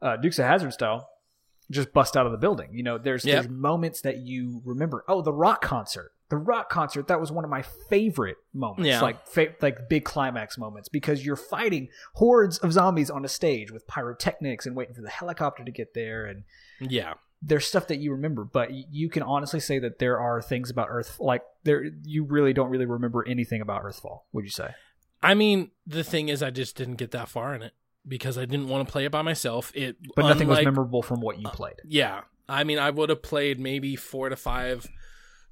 uh, Dukes of Hazzard style, just bust out of the building. You know, there's Yep. there's moments that you remember. Oh, the rock concert. The rock concert that was one of my favorite moments, Yeah. like fa- like big climax moments, because you're fighting hordes of zombies on a stage with pyrotechnics and waiting for the helicopter to get there, and Yeah. there's stuff that you remember, but you can honestly say that there are things about Earth like there you really don't really remember anything about Earthfall. Would you say? I mean, the thing is, I just didn't get that far in it because I didn't want to play it by myself. It, But nothing was memorable from what you played. Yeah, I mean, I would have played maybe four to five,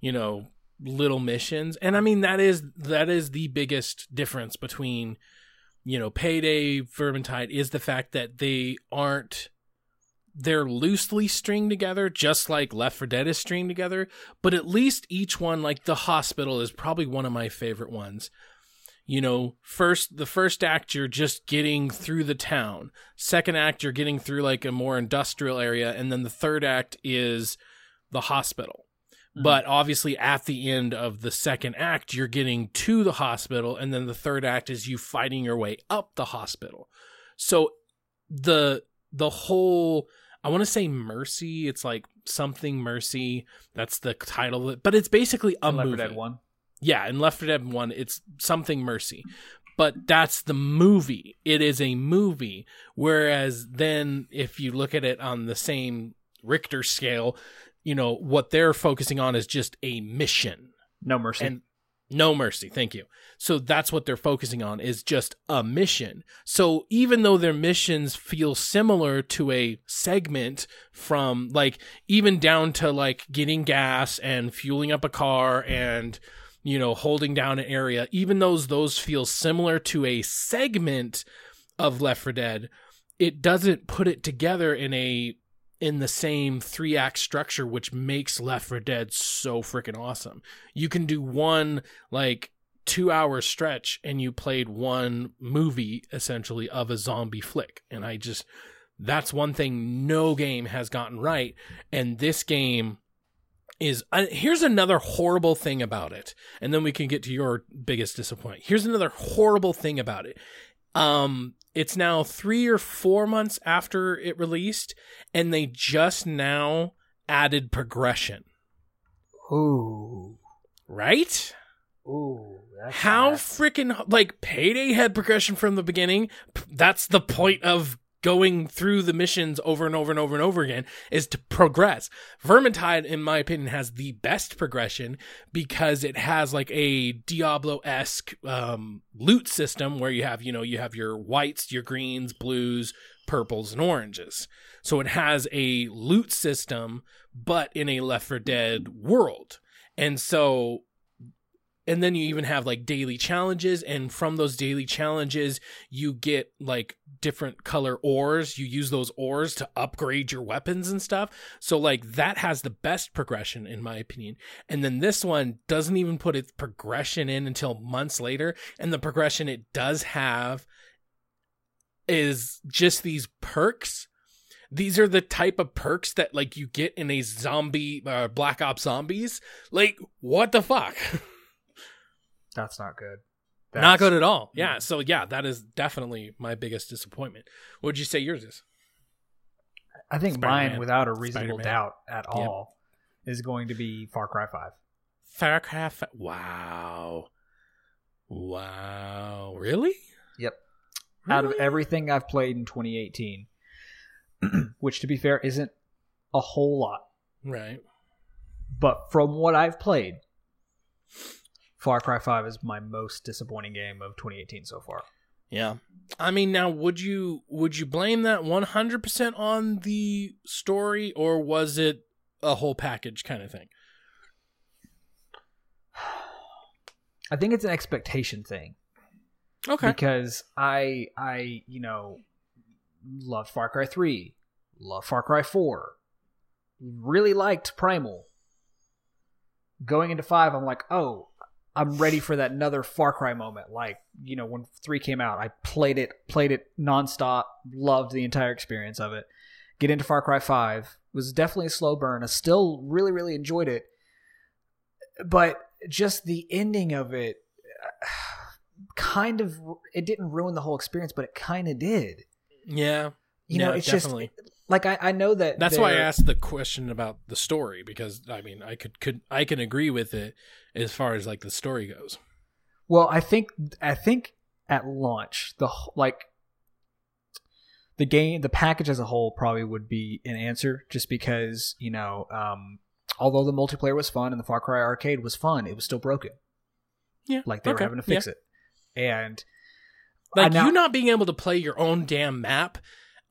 you know, little missions, and I mean that is that is the biggest difference between, you know, Payday, Vermintide is the fact that they aren't. They're loosely stringed together, just like Left for Dead is stringed together. But at least each one, like the hospital, is probably one of my favorite ones. You know, first the first act you're just getting through the town. Second act you're getting through like a more industrial area and then the third act is the hospital. Mhm. But obviously at the end of the second act you're getting to the hospital and then the third act is you fighting your way up the hospital. So the the whole I want to say mercy, it's like something mercy. That's the title of it. But it's basically a Left 4 movie. Dead One. Yeah, in Left 4 Dead 1, it's something Mercy. But that's the movie. It is a movie. Whereas then, if you look at it on the same Richter scale, you know, what they're focusing on is just a mission. No mercy. And no mercy, thank you. So that's what they're focusing on is just a mission. So even though their missions feel similar to a segment from like even down to like getting gas and fueling up a car and you know holding down an area, even those those feel similar to a segment of Left 4 Dead, it doesn't put it together in a in the same three act structure, which makes Left 4 Dead so freaking awesome. You can do one like two hour stretch and you played one movie essentially of a zombie flick. And I just, that's one thing no game has gotten right. And this game is, uh, here's another horrible thing about it. And then we can get to your biggest disappointment. Here's another horrible thing about it. Um, it's now three or four months after it released, and they just now added progression, Ooh. right? Ooh. That's How freaking like Payday had progression from the beginning. That's the point of going through the missions over and over and over and over again is to progress. Vermintide, in my opinion, has the best progression because it has like a Diablo esque um, loot system where you have, you know, you have your whites, your greens, blues, purples, and oranges. So it has a loot system, but in a Left 4 Dead world. And so and then you even have like daily challenges and from those daily challenges you get like different color ores. You use those ores to upgrade your weapons and stuff. So like that has the best progression in my opinion. And then this one doesn't even put its progression in until months later. And the progression it does have is just these perks. These are the type of perks that like you get in a zombie uh, black ops zombies. Like what the fuck? That's not good. Not good at all. Yeah. So yeah, that is definitely my biggest disappointment. What would you say yours is? I think Spider-Man. mine, without a reasonable Spider-Man. doubt at all, is going to be Far Cry Five. Far Cry. Fi- Wow. Wow. Really? Yep. Out of everything I've played in 2018, which to be fair isn't a whole lot, Right. but from what I've played, Far Cry 5 is my most disappointing game of 2018 so far. Yeah. I mean, now would you would you blame that one hundred percent on the story, or was it a whole package kind of thing? I think it's an expectation thing Okay. because I I you know loved Far Cry three, loved Far Cry four, really liked Primal. Going into five, I'm like, oh, I'm ready for that another Far Cry moment. Like you know when three came out, I played it, played it nonstop, loved the entire experience of it. Get into Far Cry five was definitely a slow burn. I still really really enjoyed it, but just the ending of it kind of it didn't ruin the whole experience, but it kind of did. Yeah. You Yeah, know, it's definitely. just like I, I know that That's why I asked the question about the story because I mean I could could I can agree with it as far as like the story goes. Well, I think I think at launch the like the game the package as a whole probably would be an answer just because you know um, although the multiplayer was fun and the Far Cry arcade was fun, it was still broken. Yeah. Like they okay, were having to fix it, and Like now- you not being able to play your own damn map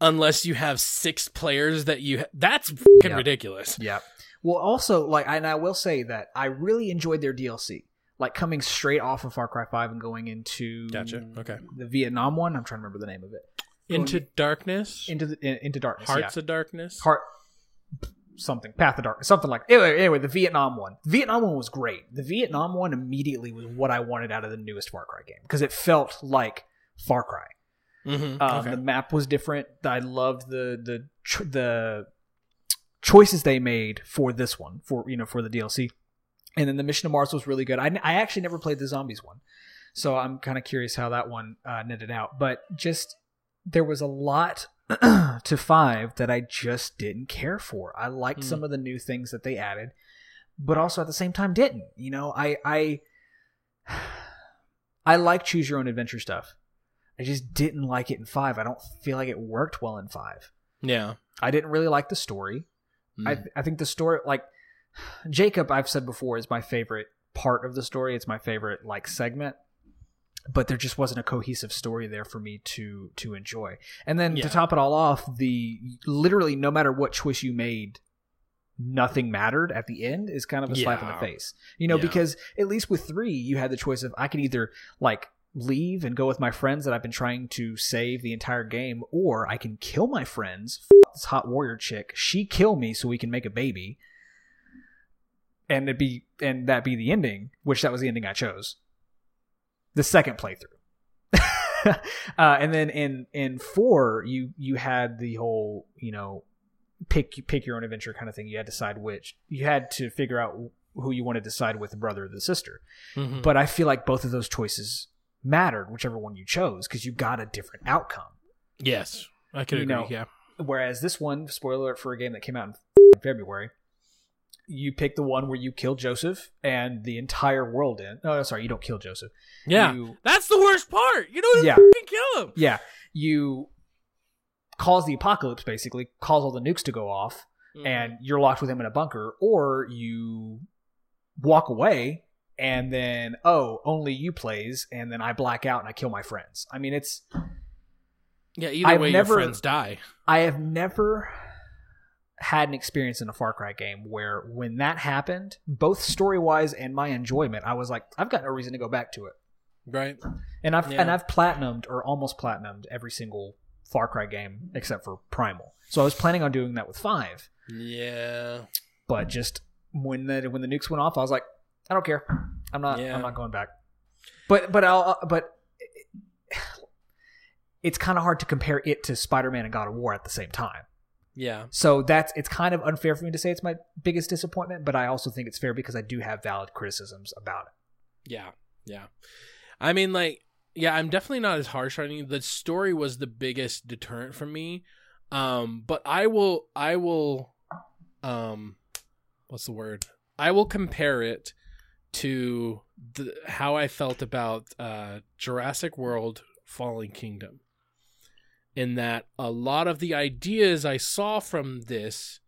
unless you have six players that you ha- that's fucking Yeah. ridiculous. Yeah. Well, also, like, and I will say that I really enjoyed their DLC. Like coming straight off of Far Cry Five and going into Gotcha. Okay. the Vietnam one. I'm trying to remember the name of it. Into Going darkness, into the in, into darkness. hearts yeah. of darkness. heart something path of darkness something like anyway, anyway the vietnam one the vietnam one was great the vietnam one immediately was what i wanted out of the newest far cry game because it felt like far cry Mhm, um, okay. The map was different. I loved the the the choices they made for this one for you know for the DLC, and then the Mission to Mars was really good. I, I actually never played the zombies one, so I'm kind of curious how that one uh, netted out. But just there was a lot to five that I just didn't care for. I liked Hmm. some of the new things that they added, but also at the same time didn't. You know, I I I like choose your own adventure stuff. I just didn't like it in five. I don't feel like it worked well in five. yeah. I didn't really like the story. I Mm. I think the story like Jacob I've said before is my favorite part of the story. It's my favorite like segment. But there just wasn't a cohesive story there for me to to enjoy. And then Yeah. to top it all off, the literally no matter what choice you made, nothing mattered at the end is kind of a slap in the face. You know, Yeah. because at least with 3 you had the choice of I could either like leave and go with my friends that I've been trying to save the entire game, or I can kill my friends, f- this hot warrior chick, she kill me so we can make a baby, and it be and that be the ending, which that was the ending I chose. The second playthrough. uh, and then in in four, you you had the whole you know pick pick your own adventure kind of thing. You had to decide which you had to figure out who you wanted to side with, the brother or the sister. Mhm. But I feel like both of those choices mattered, whichever one you chose, because you got a different outcome. yes, I could you agree. know, yeah. Whereas this one, spoiler alert for a game that came out in February, you pick the one where you kill Joseph and the entire world in. Oh, sorry, you don't kill Joseph. Yeah. You, That's the worst part. You don't Yeah. kill him. yeah, you cause the apocalypse basically, cause all the nukes to go off, Mm. and you're locked with him in a bunker, or you walk away and then oh, only you plays, and then I black out and I kill my friends. I mean, it's yeah, either I've way, never- your friends die. I have never had an experience in a Far Cry game where when that happened, both story wise and my enjoyment, I was like, I've got no reason to go back to it. Right. And I've Yeah. and I've platinumed or almost platinumed every single Far Cry game except for Primal. So I was planning on doing that with five, Yeah. but just when the when the nukes went off, I was like, I don't care. I'm not. Yeah. I'm not going back. But but I'll but it's kind of hard to compare it to Spider Man and God of War at the same time. Yeah. So that's it's kind of unfair for me to say it's my biggest disappointment, but I also think it's fair because I do have valid criticisms about it. Yeah. Yeah. I mean, like, yeah, I'm definitely not as harsh on you. The story was the biggest deterrent for me. Um, but I will, I will, um, what's the word? I will compare it to the, how I felt about uh, Jurassic World Fallen Kingdom. In that a lot of the ideas I saw from this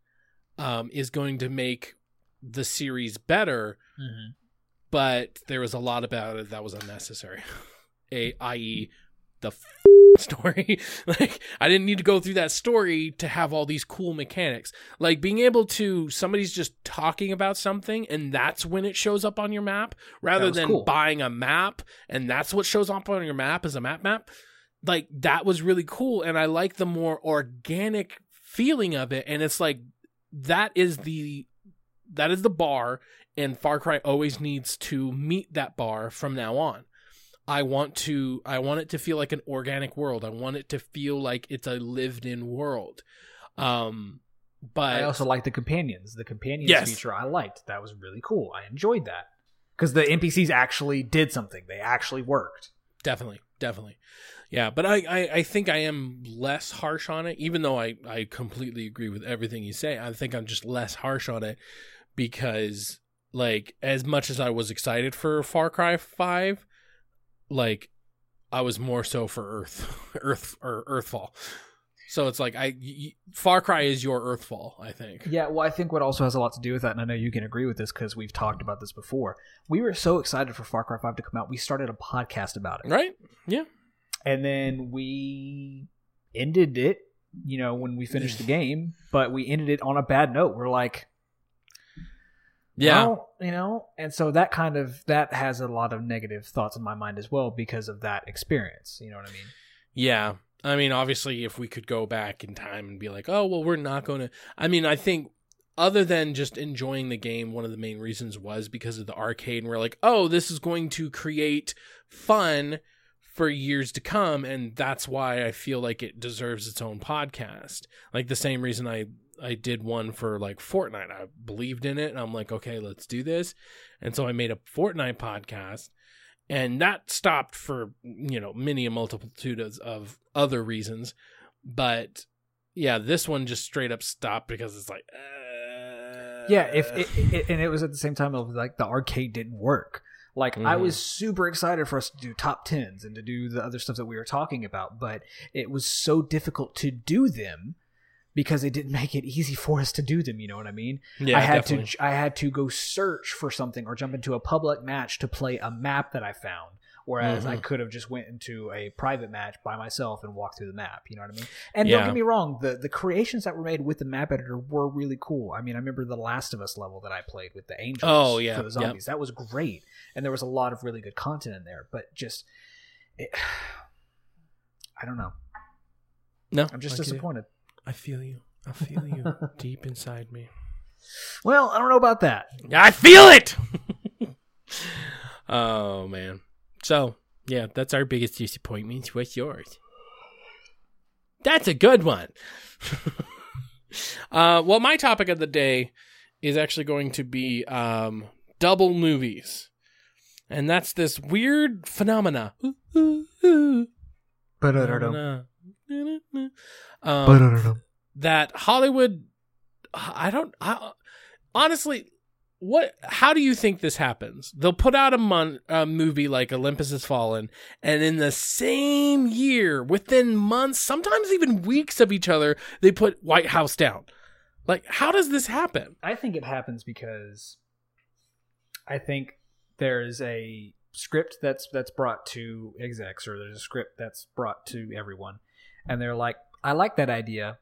um, is going to make the series better, but there was a lot about it that was unnecessary. A, i.e., the story. like I didn't need to go through that story to have all these cool mechanics. Like being able to somebody's just talking about something and that's when it shows up on your map rather than cool. buying a map and that's what shows up on your map as a map map. Like that was really cool and I like the more organic feeling of it and it's like that is the that is the bar and Far Cry always needs to meet that bar from now on. I want to I want it to feel like an organic world. I want it to feel like it's a lived in world. Um but I also like the companions. The companions Yes. feature I liked. That was really cool. I enjoyed that because the NPCs actually did something. They actually worked. definitely definitely yeah but I, I i think i am less harsh on it even though i i completely agree with everything you say i think i'm just less harsh on it because like as much as i was excited for far cry 5 like i was more so for earth earth or earthfall so it's like i y- far cry is your earthfall i think Yeah, well, I think what also has a lot to do with that, and I know you can agree with this because we've talked about this before. We were so excited for Far Cry 5 to come out, we started a podcast about it. right Yeah. And then we ended it, you know, when we finished the game, but we ended it on a bad note. We're like, yeah well, you know, and so that kind of that has a lot of negative thoughts in my mind as well because of that experience. You know what I mean? Yeah. I mean, obviously, if we could go back in time and be like, oh, well, we're not going to. I mean, I think other than just enjoying the game, one of the main reasons was because of the arcade. And we're like, oh, this is going to create fun for years to come. And that's why I feel like it deserves its own podcast. Like the same reason I. I did one for like Fortnite. I believed in it. And I'm like, okay, let's do this. And so I made a Fortnite podcast and that stopped for you know many a multitude of, of other reasons but yeah this one just straight up stopped because it's like uh, Yeah, if it, it, and it was at the same time of like the arcade didn't work. Like I Mhm. was super excited for us to do top tens and to do the other stuff that we were talking about, but it was so difficult to do them because it didn't make it easy for us to do them. You know what I mean? yeah I had definitely. to I had to go search for something or jump into a public match to play a map that I found. Whereas I Mhm. could have just went into a private match by myself and walked through the map. You know what I mean? And Yeah. don't get me wrong, the the creations that were made with the map editor were really cool. I mean, I remember the Last of Us level that I played with the angels. Oh, yeah. for the Yep. zombies. That was great, and there was a lot of really good content in there. But just, it, I don't know. no I'm just I disappointed. I feel you. I feel you deep inside me. Well, I don't know about that. i feel it! Oh man. So yeah that's our biggest disappointment what's yours? That's a good one. Uh well my topic of the day is actually going to be um double movies. And that's this weird phenomena. Phenomena. Um, that Hollywood I don't I, honestly what how do you think this happens? They'll put out a mon, a movie like Olympus Has Fallen and in the same year within months, sometimes even weeks of each other, they put White House down. Like how does this happen? I think it happens because I think there's a script that's that's brought to execs or there's a script that's brought to everyone and they're like I like that idea.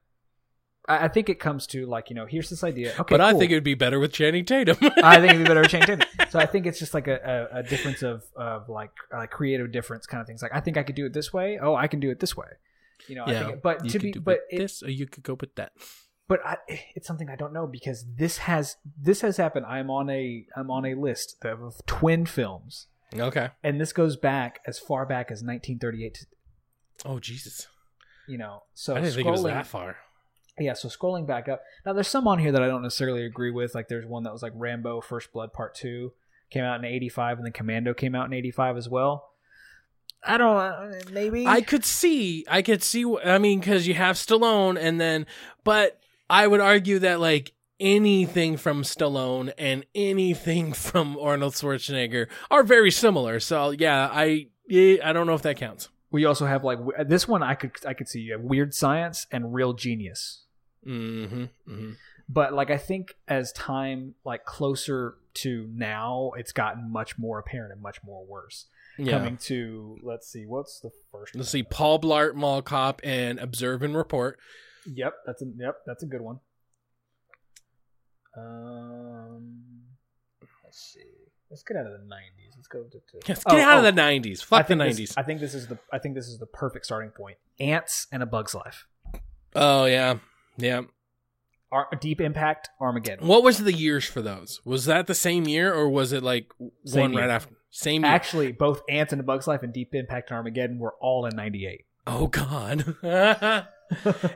I, I think it comes to like, you know, here's this idea. Okay. but I cool. think it would be better with Channing Tatum. I think it'd be better with change it. So I think it's just like a, a, a difference of, of like uh, creative difference kind of things. Like I think I could do it this way. Oh, I can do it this way. You know, I yeah, think, but you to could be, do but it, this or you could go with that. but I, it's something I don't know because this has this has happened. I'm on a I'm on a list of twin films, Okay. and this goes back as far back as 1938. Oh Jesus! You know, so I didn't scrolling, think it was that far. yeah. So scrolling back up now, there's some on here that I don't necessarily agree with. Like there's one that was like Rambo: First Blood Part Two came out in '85, and then Commando came out in '85 as well. I don't uh, maybe I could see, I could see. I mean, because you have Stallone, and then, but I would argue that like anything from Stallone and anything from Arnold Schwarzenegger are very similar. So yeah, I I don't know if that counts. We also have like this one. I could I could see you have Weird Science and Real Genius. Mm-hmm. mm-hmm. but like i think as time like closer to now it's gotten much more apparent and much more worse Yeah. coming to let's see, what's the first? Let's see, Paul Blart Mall Cop and Observe and Report. Yep, that's a yep, that's a good one. Um, let's see. Let's get out of the '90s. Let's go to. to get Oh, out oh, of the '90s. I Fuck the think '90s. this- I think this is the. I think this is the perfect starting point. Antz and a Bug's Life. oh yeah, yeah. Ar- Deep Impact, Armageddon. What was the years for those? Was that the same year, or was it like Same one year. right after? Same year. Actually, both Antz and a Bug's Life and Deep Impact and Armageddon were all in '98. Oh God.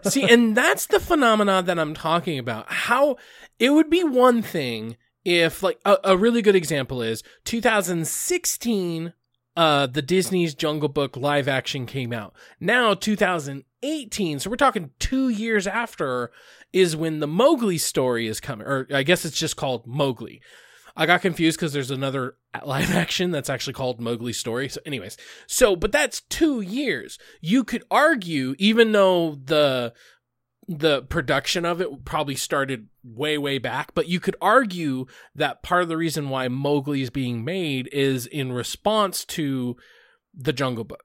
See, and that's the phenomenon that I'm talking about. How it would be one thing if, like, a, a really good example is 2016. Uh, the Disney's Jungle Book live action came out. Now 2018, so we're talking two years after, is when the Mowgli story is coming, or I guess it's just called Mowgli. I got confused because there's another live action that's actually called Mowgli Story. So, anyways, so but that's two years. You could argue, even though the the production of it probably started way way back, but you could argue that part of the reason why Mowgli is being made is in response to the Jungle Book.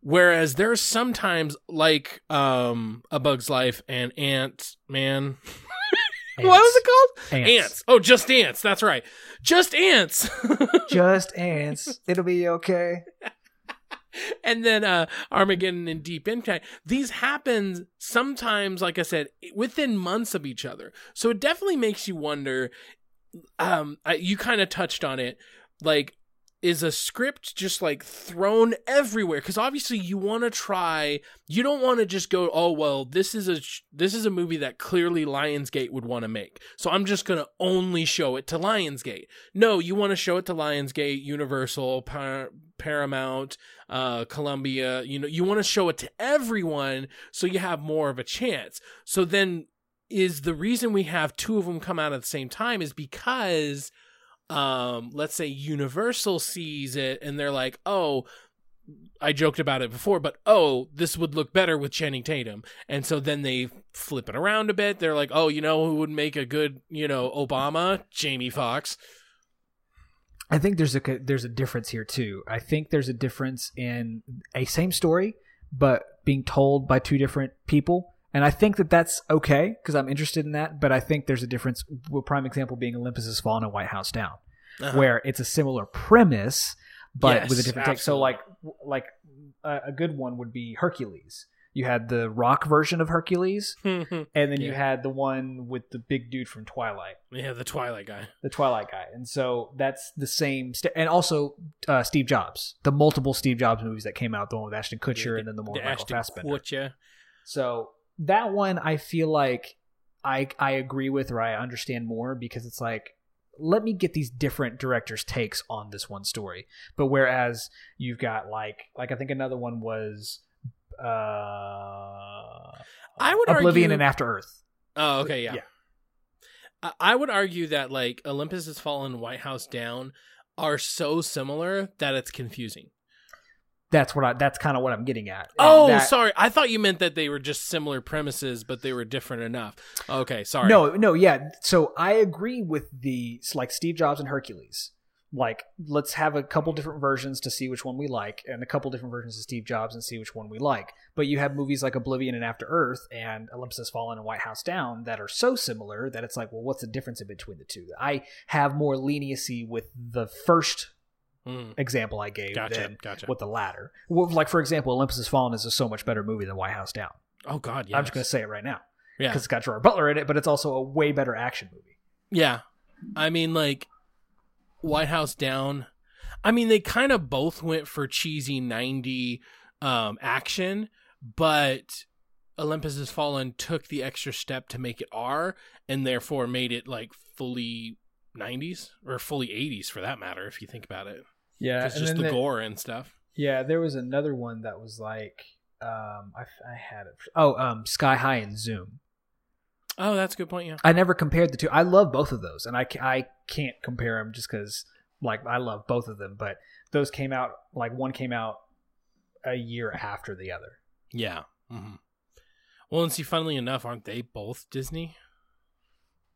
Whereas there's sometimes like um A Bug's Life and Ant Man. what was it called? Antz. Antz. Oh, just ants. That's right. Just ants. Just ants. It'll be okay. and then uh Armageddon and Deep Impact. These happen sometimes, like I said, within months of each other. So it definitely makes you wonder. Um, you kind of touched on it, like. Is a script just like thrown everywhere? Because obviously you want to try. You don't want to just go, oh well, this is a this is a movie that clearly Lionsgate would want to make. So I'm just gonna only show it to Lionsgate. No, you want to show it to Lionsgate, Universal, Par- Paramount, uh, Columbia. You know, you want to show it to everyone so you have more of a chance. So then, is the reason we have two of them come out at the same time is because, um, let's say Universal sees it and they're like, oh. I joked about it before, but oh, this would look better with Channing Tatum. And so then they flip it around a bit. They're like, oh, you know who would make a good, you know, Obama? Jamie Foxx. I think there's a there's a difference here too. I think there's a difference in a same story, but being told by two different people, and I think that that's okay because I'm interested in that. But I think there's a difference. A prime example being Olympus Has Fallen and White House Down, Uh-huh. where it's a similar premise, but Yes, with a different take. So like like a, a good one would be Hercules. You had the rock version of Hercules, and then you had the one with the big dude from Twilight yeah, the Twilight guy. the Twilight guy, and so that's the same. St- and also uh, Steve Jobs, the multiple Steve Jobs movies that came out, the one with Ashton Kutcher, and then the one with Michael Ashton Fassbender. Kutcher. So that one, I feel like I I agree with or I understand more because it's like let me get these different directors' takes on this one story. But whereas you've got like like I think another one was uh I would Oblivion argue- and After Earth. Oh, okay, yeah. Yeah. I- I would argue that like Olympus Has Fallen, White House Down are so similar that it's confusing. That's what I that's kind of what I'm getting at. And Oh, that- sorry. I thought you meant that they were just similar premises, but they were different enough. Okay, sorry. No, no, yeah. So I agree with the like Steve Jobs and Hercules. Like, let's have a couple different versions to see which one we like, and a couple different versions of Steve Jobs and see which one we like. But you have movies like Oblivion and After Earth and Olympus Has Fallen and White House Down that are so similar that it's like, well, what's the difference in between the two? I have more leniency with the first Hmm, example I gave gotcha, than gotcha. with the latter. Well, like for example, Olympus Has Fallen is a so much better movie than White House Down. Oh God, yeah. I'm just going to say it right now yeah, because it's got Gerard Butler in it, but it's also a way better action movie. yeah. I mean, like White House Down. I mean, they kind of both went for cheesy '90 um, action, but Olympus Has Fallen took the extra step to make it R, and therefore made it like fully '90s or fully '80s for that matter, if you think about it. Yeah, It's just the, gore and stuff. Yeah, there was another one that was like, um, I, I had it. Oh, um, Sky High and Zoom. Oh, that's a good point. Yeah. I never compared the two. I love both of those, and I, I can't compare them just because, like, I love both of them. But those came out like one came out a year after the other. Yeah. hmm Well, and see, funnily enough, aren't they both Disney?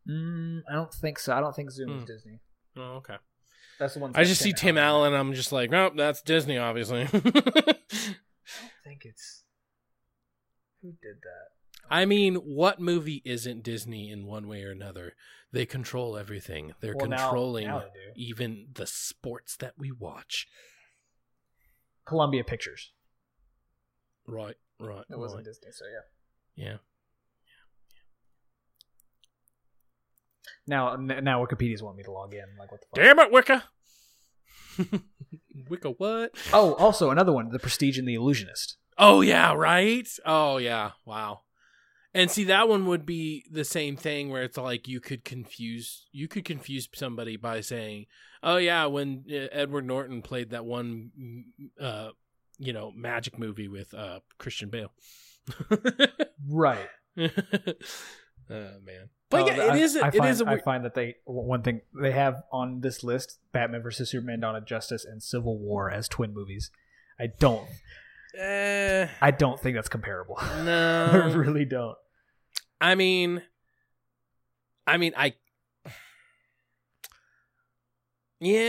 Mm, I don't think so. I don't think Zoom is Hmm. Disney. Oh, okay. That's the one. I just see Tim Allen. I'm just like, oh, that's Disney, obviously. I think it's who did that. I mean, what movie isn't Disney in one way or another? They control everything. They're Well, controlling now they even the sports that we watch. Columbia Pictures. Right, right. It wasn't right. Disney, so yeah. Yeah. Now, now Wikipedia's want me to log in. Like, what the fuck? Damn it, Wicca. Wicca what? Oh, also another one, The Prestige and the Illusionist. Oh yeah, right? Oh yeah. Wow. And see that one would be the same thing where it's like you could confuse you could confuse somebody by saying, "Oh yeah, when uh, Edward Norton played that one uh you know, magic movie with uh Christian Bale." Right. oh man. But Oh, yeah, I- it is I it find, is a I find that they one thing they have on this list: Batman versus Superman, Dawn of Justice, and Civil War as twin movies. I don't. eh, I don't think that's comparable. No, I really don't. I mean, I mean, I, yeah,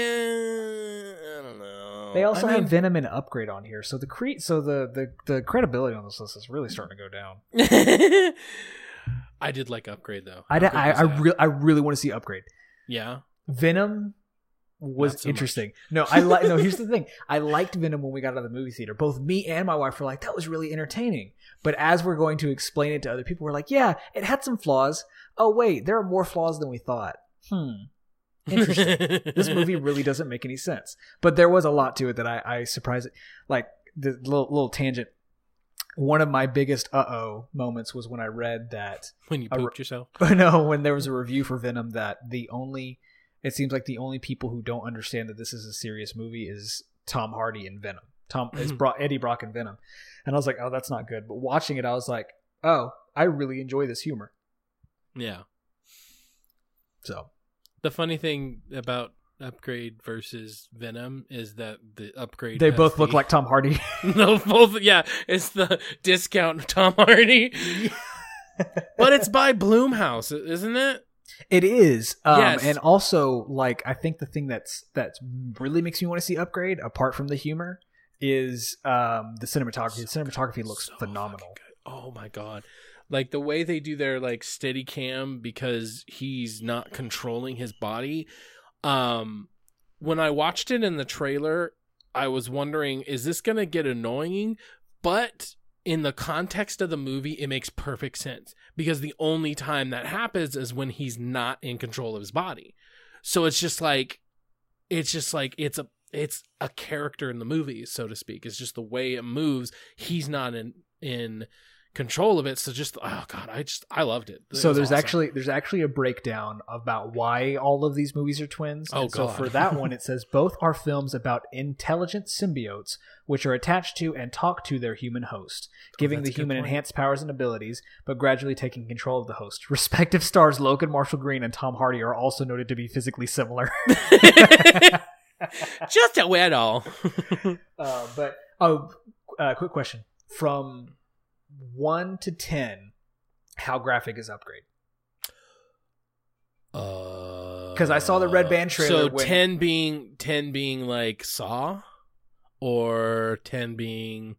I don't know. They also I have mean, Venom and Upgrade on here, so the cre- so the, the the credibility on this list is really starting to go down. I did like Upgrade though. I I Upgrade I, uh, re- I really want to see Upgrade. yeah. Venom was so much. interesting. No, I like. no, here's the thing. I liked Venom when we got out of the movie theater. Both me and my wife were like, "That was really entertaining." But as we're going to explain it to other people, we're like, "Yeah, it had some flaws. Oh wait, there are more flaws than we thought." Hmm. Interesting. this movie really doesn't make any sense. But there was a lot to it that I, I surprised. Like the little little tangent. One of my biggest uh oh moments was when I read that when you pooped yourself. no, when there was a review for Venom that the only it seems like the only people who don't understand that this is a serious movie is Tom Hardy and Venom. Tom is Mhm. Bro- Eddie Brock and Venom. And I was like, "Oh, that's not good." But watching it, I was like, "Oh, I really enjoy this humor." Yeah. So, The funny thing about Upgrade versus Venom is that the Upgrade they both look like Tom Hardy. no, both. Yeah, it's the discount Tom Hardy, but it's by Blumhouse, isn't it? It is, um, Yes. and also like I think the thing that's that's really makes me want to see upgrade, apart from the humor, is um, the cinematography. The cinematography looks So phenomenal. Oh my god. Like the way they do their like steady cam because he's not controlling his body. Um when I watched it in the trailer, I was wondering is this going to get annoying? But in the context of the movie, it makes perfect sense because the only time that happens is when he's not in control of his body. So it's just like it's just like it's a it's a character in the movie, so to speak. It's just the way it moves. He's not in in control of it. So just oh god, I just I loved it. It so there's awesome. actually there's actually a breakdown about why all of these movies are twins. Oh, And so God. for that one, it says both are films about intelligent symbiotes which are attached to and talk to their human host, giving Oh, the human enhanced powers and abilities, but gradually taking control of the host. Respective stars Logan Marshall Green and Tom Hardy are also noted to be physically similar. just a weirdo. uh, but oh, uh, quick question: from one to ten, how graphic is Upgrade? Uh, because I saw the Red Band trailer So when- ten being ten being like Saw, or ten being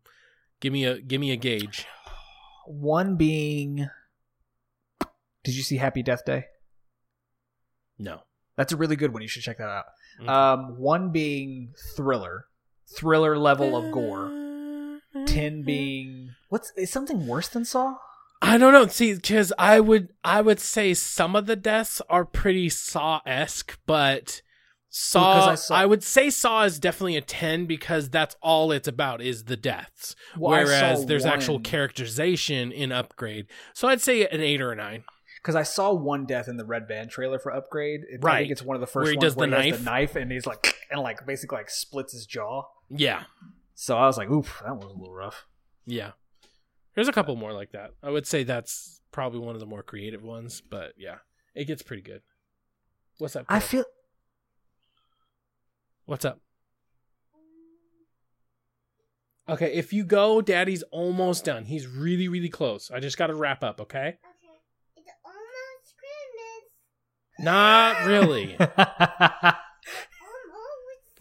give me a give me a gauge. One being, did you see Happy Death Day? No. That's a really good one. You should check that out. Okay. Um, one being thriller, thriller level of gore. Uh, Ten mm-hmm. being what's is something worse than Saw? I don't know. See, because I would I would say some of the deaths are pretty Saw esque, but Saw I I, would say Saw is definitely a ten because that's all it's about is the deaths. Well, Whereas saw there's actual characterization in Upgrade, so I'd say an eight or a nine. Because I saw one death in the Red Band trailer for Upgrade. It, I Right. think it's one of the first Where he ones does where the he has the knife? knife and he's like and like basically like splits his jaw. Yeah, So I was like, oof, that was a little rough. yeah. There's a couple more like that. I would say that's probably one of the more creative ones, but yeah, it gets pretty good. What's up? I feel What's up? Okay, if you go, Daddy's almost done. He's really, really close. I just got to wrap up, okay? Okay. It's almost Christmas. Not really.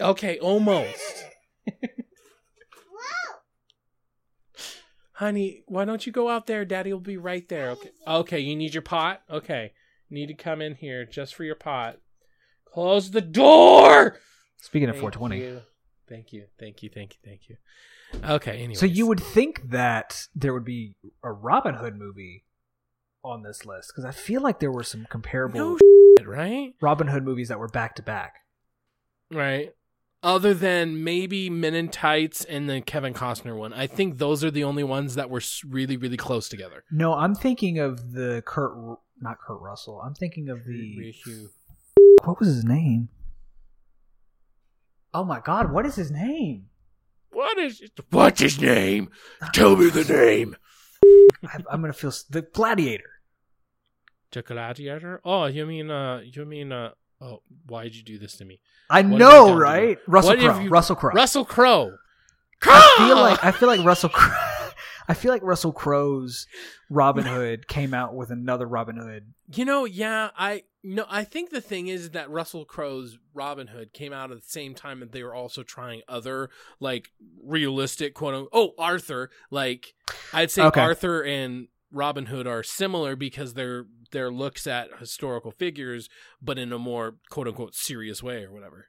Almost. Okay, almost. Honey, why don't you go out there? Daddy will be right there. Okay. Okay, you need your pot? Okay. You need to come in here just for your pot. Close the door. Speaking of Thank 420. you. Thank you. Thank you. Thank you. Thank you. Okay, anyway. So you would think that there would be a Robin Hood movie on this list because I feel like there were some comparable No shit, right? Robin Hood movies that were back to back. Right. Other than maybe Men in Tights and the Kevin Costner one. I think those are the only ones that were really, really close together. No, I'm thinking of the Kurt, not Kurt Russell. I'm thinking of the what was his name? Oh my God, what is his name? What is What's his name? Tell me the name. I'm gonna feel the gladiator. the Gladiator. Oh, you mean uh you mean uh oh why'd you do this to me? I What have I know, right? Russell Crowe. you- Russell Crowe. Russell Crowe. I feel like I feel like Russell. Crowe, I feel like Russell Crowe's Robin Hood came out with another Robin Hood. You know, yeah, I no, I think the thing is that Russell Crowe's Robin Hood came out at the same time that they were also trying other like realistic quote unquote. Oh, Arthur, like I'd say Okay. Arthur and Robin Hood are similar because they're their looks at historical figures, but in a more quote unquote serious way or whatever.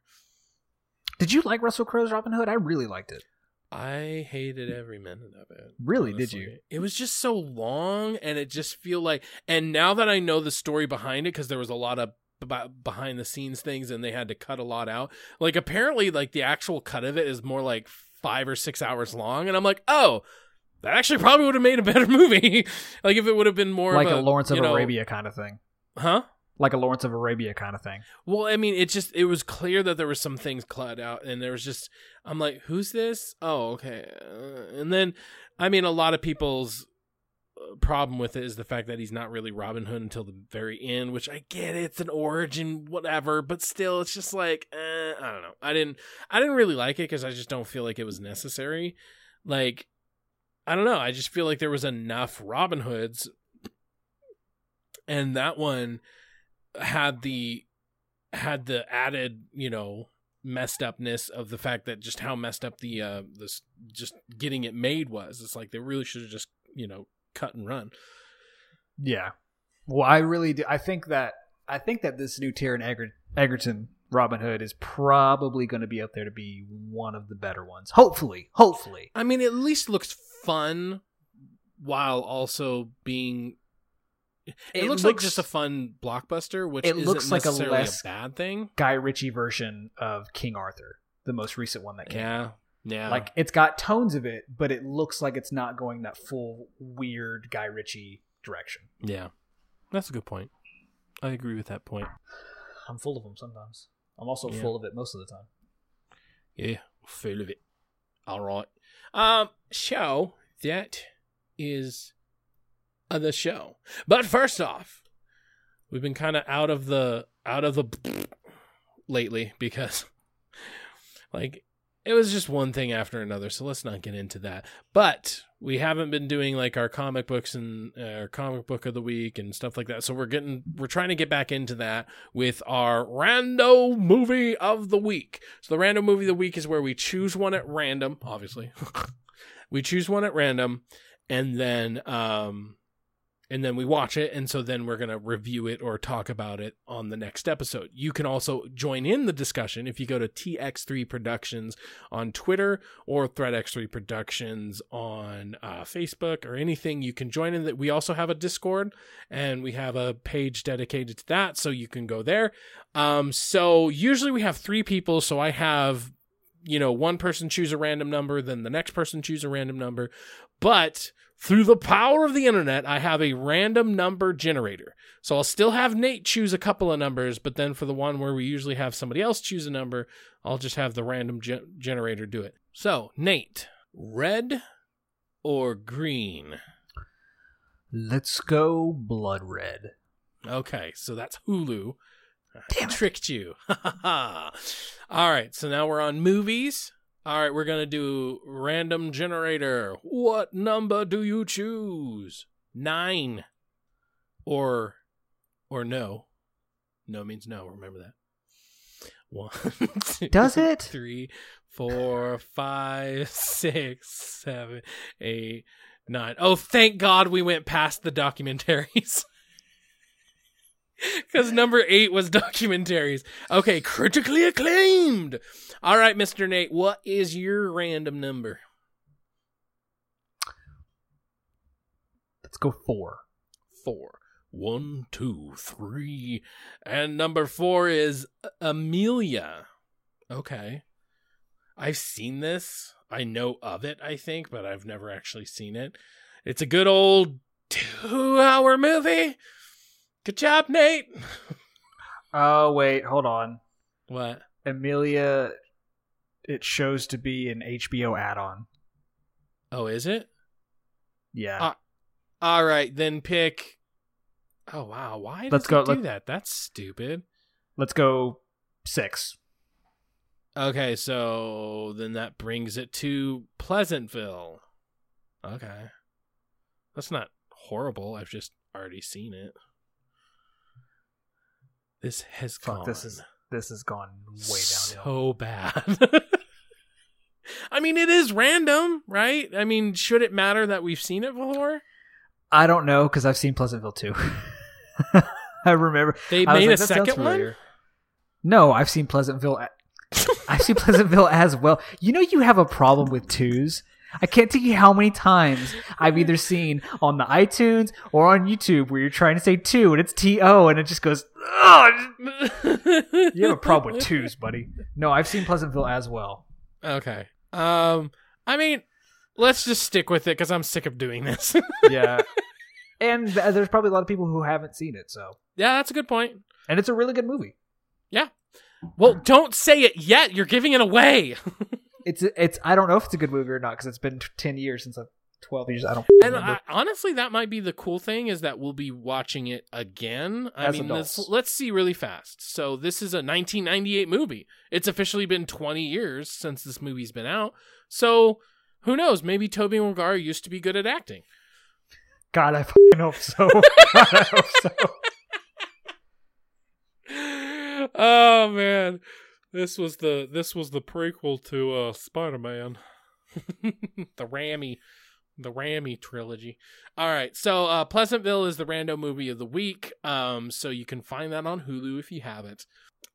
Did you like Russell Crowe's Robin Hood? I really liked it. I hated every minute of it. Really, did you? It was just so long, and it just feel like. And now that I know the story behind it, because there was a lot of behind the scenes things, and they had to cut a lot out. Like apparently, like the actual cut of it is more like five or six hours long, and I'm like, oh, that actually probably would have made a better movie. like if it would have been more like of a, Lawrence of know- Arabia kind of thing. huh? Like a Lawrence of Arabia kind of thing. Well, I mean, it just it was clear that there was some things cut out, and there was just I'm like, who's this? Oh, okay. Uh, and then, I mean, a lot of people's uh, problem with it is the fact that he's not really Robin Hood until the very end, which I get. It's an origin, whatever, but still, it's just like eh, I don't know. I didn't I didn't really like it because I just don't feel like it was necessary. Like I don't know. I just feel like there was enough Robin Hoods, and that one had the had the added you know messed upness of the fact that just how messed up the uh this just getting it made was it's like they really should have just you know cut and run Yeah. Well, I really do. I think that I think that this new Taron Eger- Egerton Robin Hood is probably going to be up there to be one of the better ones. Hopefully, hopefully. i mean it at least looks fun while also being it, looks, like just a fun blockbuster which it looks like a less- a bad thing Guy Ritchie version of King Arthur, the most recent one that came. out. yeah yeah Like it's got tones of it, but it looks like it's not going that full weird Guy Ritchie direction. yeah that's a good point i agree with that point I'm full of them sometimes. I'm also Yeah. full of it most of the time. Yeah, full of it. All right. Um, so that is the show. But first off, we've been kind of out of the out of the lately because like it was just one thing after another. So let's not get into that. But we haven't been doing like our comic books and uh, our comic book of the week and stuff like that. So we're getting we're trying to get back into that with our rando movie of the week. So the random movie of the week is where we choose one at random, obviously. we choose one at random and then um and then we watch it and so then we're going to review it or talk about it on the next episode. You can also join in the discussion if you go to TX3 Productions on Twitter or ThreadX3 Productions on uh, Facebook or anything. You can join in that. We also have a Discord and we have a page dedicated to that so you can go there. Um so usually we have 3 people so I have you know, one person choose a random number, then the next person choose a random number. But through the power of the internet, I have a random number generator. So I'll still have Nate choose a couple of numbers, but then for the one where we usually have somebody else choose a number, I'll just have the random ge- generator do it. So, Nate, red or green? Let's go blood red. Okay, so that's Hulu. I tricked you. All right, so now we're on movies. All right, we're going to do random generator. What number do you choose? 9 or or no. No means no, remember that. One, two, Does it? Three, four, five, six, seven, eight, nine. Oh, thank God we went past the documentaries. Because number eight was documentaries. Okay, critically acclaimed. All right, Mr. Nate, what is your random number? Let's go four. Four. One, two, three. And number four is uh, Amelia. Okay. I've seen this. I know of it, I think, but I've never actually seen it. It's a good old two hour movie. Good job, Nate. Oh wait, hold on. What? Amelia. It shows to be an HBO add-on. Oh, is it? Yeah. Uh, All right, then pick. Oh wow, why Let's go- do let- that? That's stupid. Let's go six. Okay, so then that brings it to Pleasantville. Okay. That's not horrible. I've just already seen it. This has Fuck, gone this is this has gone way down so bad. I mean, it is random, right? I mean, should it matter that we've seen it before? I don't know because I've seen Pleasantville too. I remember They I made like, a "That second one? familiar." No, I've seen Pleasantville. I've seen Pleasantville as well. You know, you have a problem with twos. I can't tell you how many times I've either seen on the iTunes or on YouTube where you're trying to say two and it's T O and it just goes. Oh, you have a problem with twos, buddy. No, I've seen Pleasantville as well. Okay. Um, I mean, let's just stick with it because I'm sick of doing this. Yeah, and th- there's probably a lot of people who haven't seen it. So, yeah, that's a good point. and it's a really good movie. Yeah. Well, don't say it yet. You're giving it away. It's it's. I don't know if it's a good movie or not because it's been t- ten years since I've twelve years. I don't. And. I, honestly, that might be the cool thing is that we'll be watching it again. I As mean, let's, let's see really fast. So this is a 1998 movie. It's officially been 20 years since this movie's been out. So who knows? Maybe Tobey Maguire used to be good at acting. God, I fucking hope so. God, I hope so. oh man, this was the this was the prequel to uh, Spider Man, the Raimi, the Raimi trilogy. All right, so uh, Pleasantville is the rando movie of the week. Um, so you can find that on Hulu if you have it.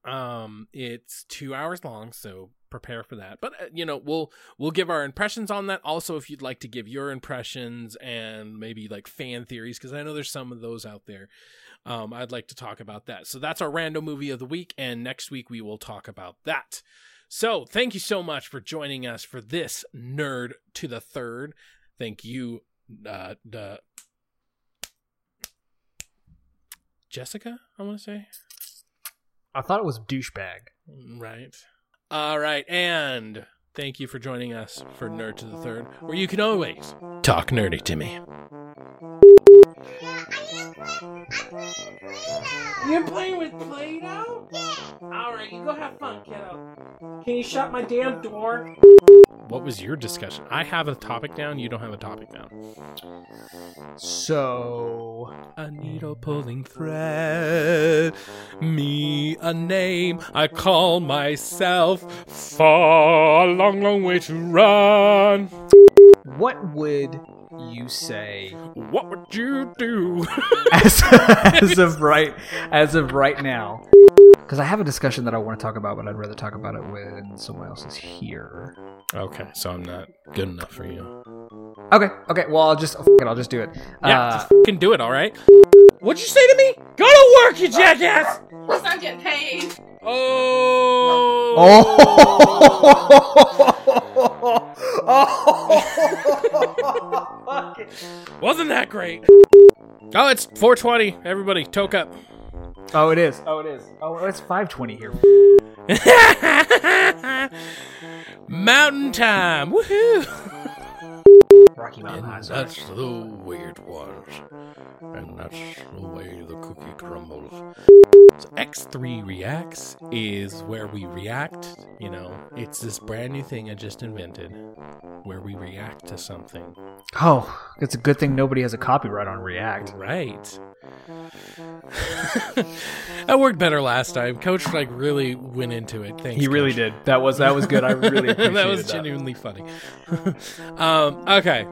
Um, it's two hours long, so prepare for that. But uh, you know, we'll we'll give our impressions on that. Also, if you'd like to give your impressions and maybe like fan theories, because I know there's some of those out there. Um, I'd like to talk about that. So that's our random movie of the week, and next week we will talk about that. So thank you so much for joining us for this nerd to the third. Thank you, uh, the Jessica. I want to say I thought it was douchebag. right. All right, and thank you for joining us for Nerd to the Third, where you can always talk nerdy to me. You're playing with Play-Doh? Yeah. Alright, you go have fun, kiddo. Can you shut my damn door? What was your discussion? I have a topic down, you don't have a topic down. So A needle pulling thread, me a name I call myself. Far, long, long way to run. what would you say What would you do? as, as of right as of right now? Because I have a discussion that I want to talk about, but I'd rather talk about it when someone else is here. okay, so I'm not good enough for you. Okay, okay. Well, I'll just f- it, I'll just do it. Yeah, Uh, just fucking do it, alright? What'd you say to me? Go to work, you jackass! Let's not get paid. Oh! oh. Wasn't that great? Oh, it's 420. Everybody, toke up. oh, it is. Oh, it is. Oh, it's five twenty here. Mountain time! Woohoo! Rocky Mountain High. And sorry. that's the way it was. And that's the way the cookie crumbles. So X3 Reacts is where we react. You know, it's this brand new thing I just invented where we react to something. Oh, it's a good thing nobody has a copyright on React. Right. that worked better last time. Coach like really went into it. Thanks. He really Coach. did. That was that was good. I really that was genuinely funny. um, okay,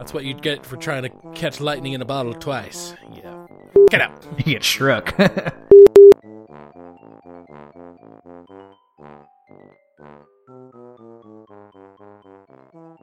that's what you'd get for trying to catch lightning in a bottle twice. Yeah. Get up. You get shook.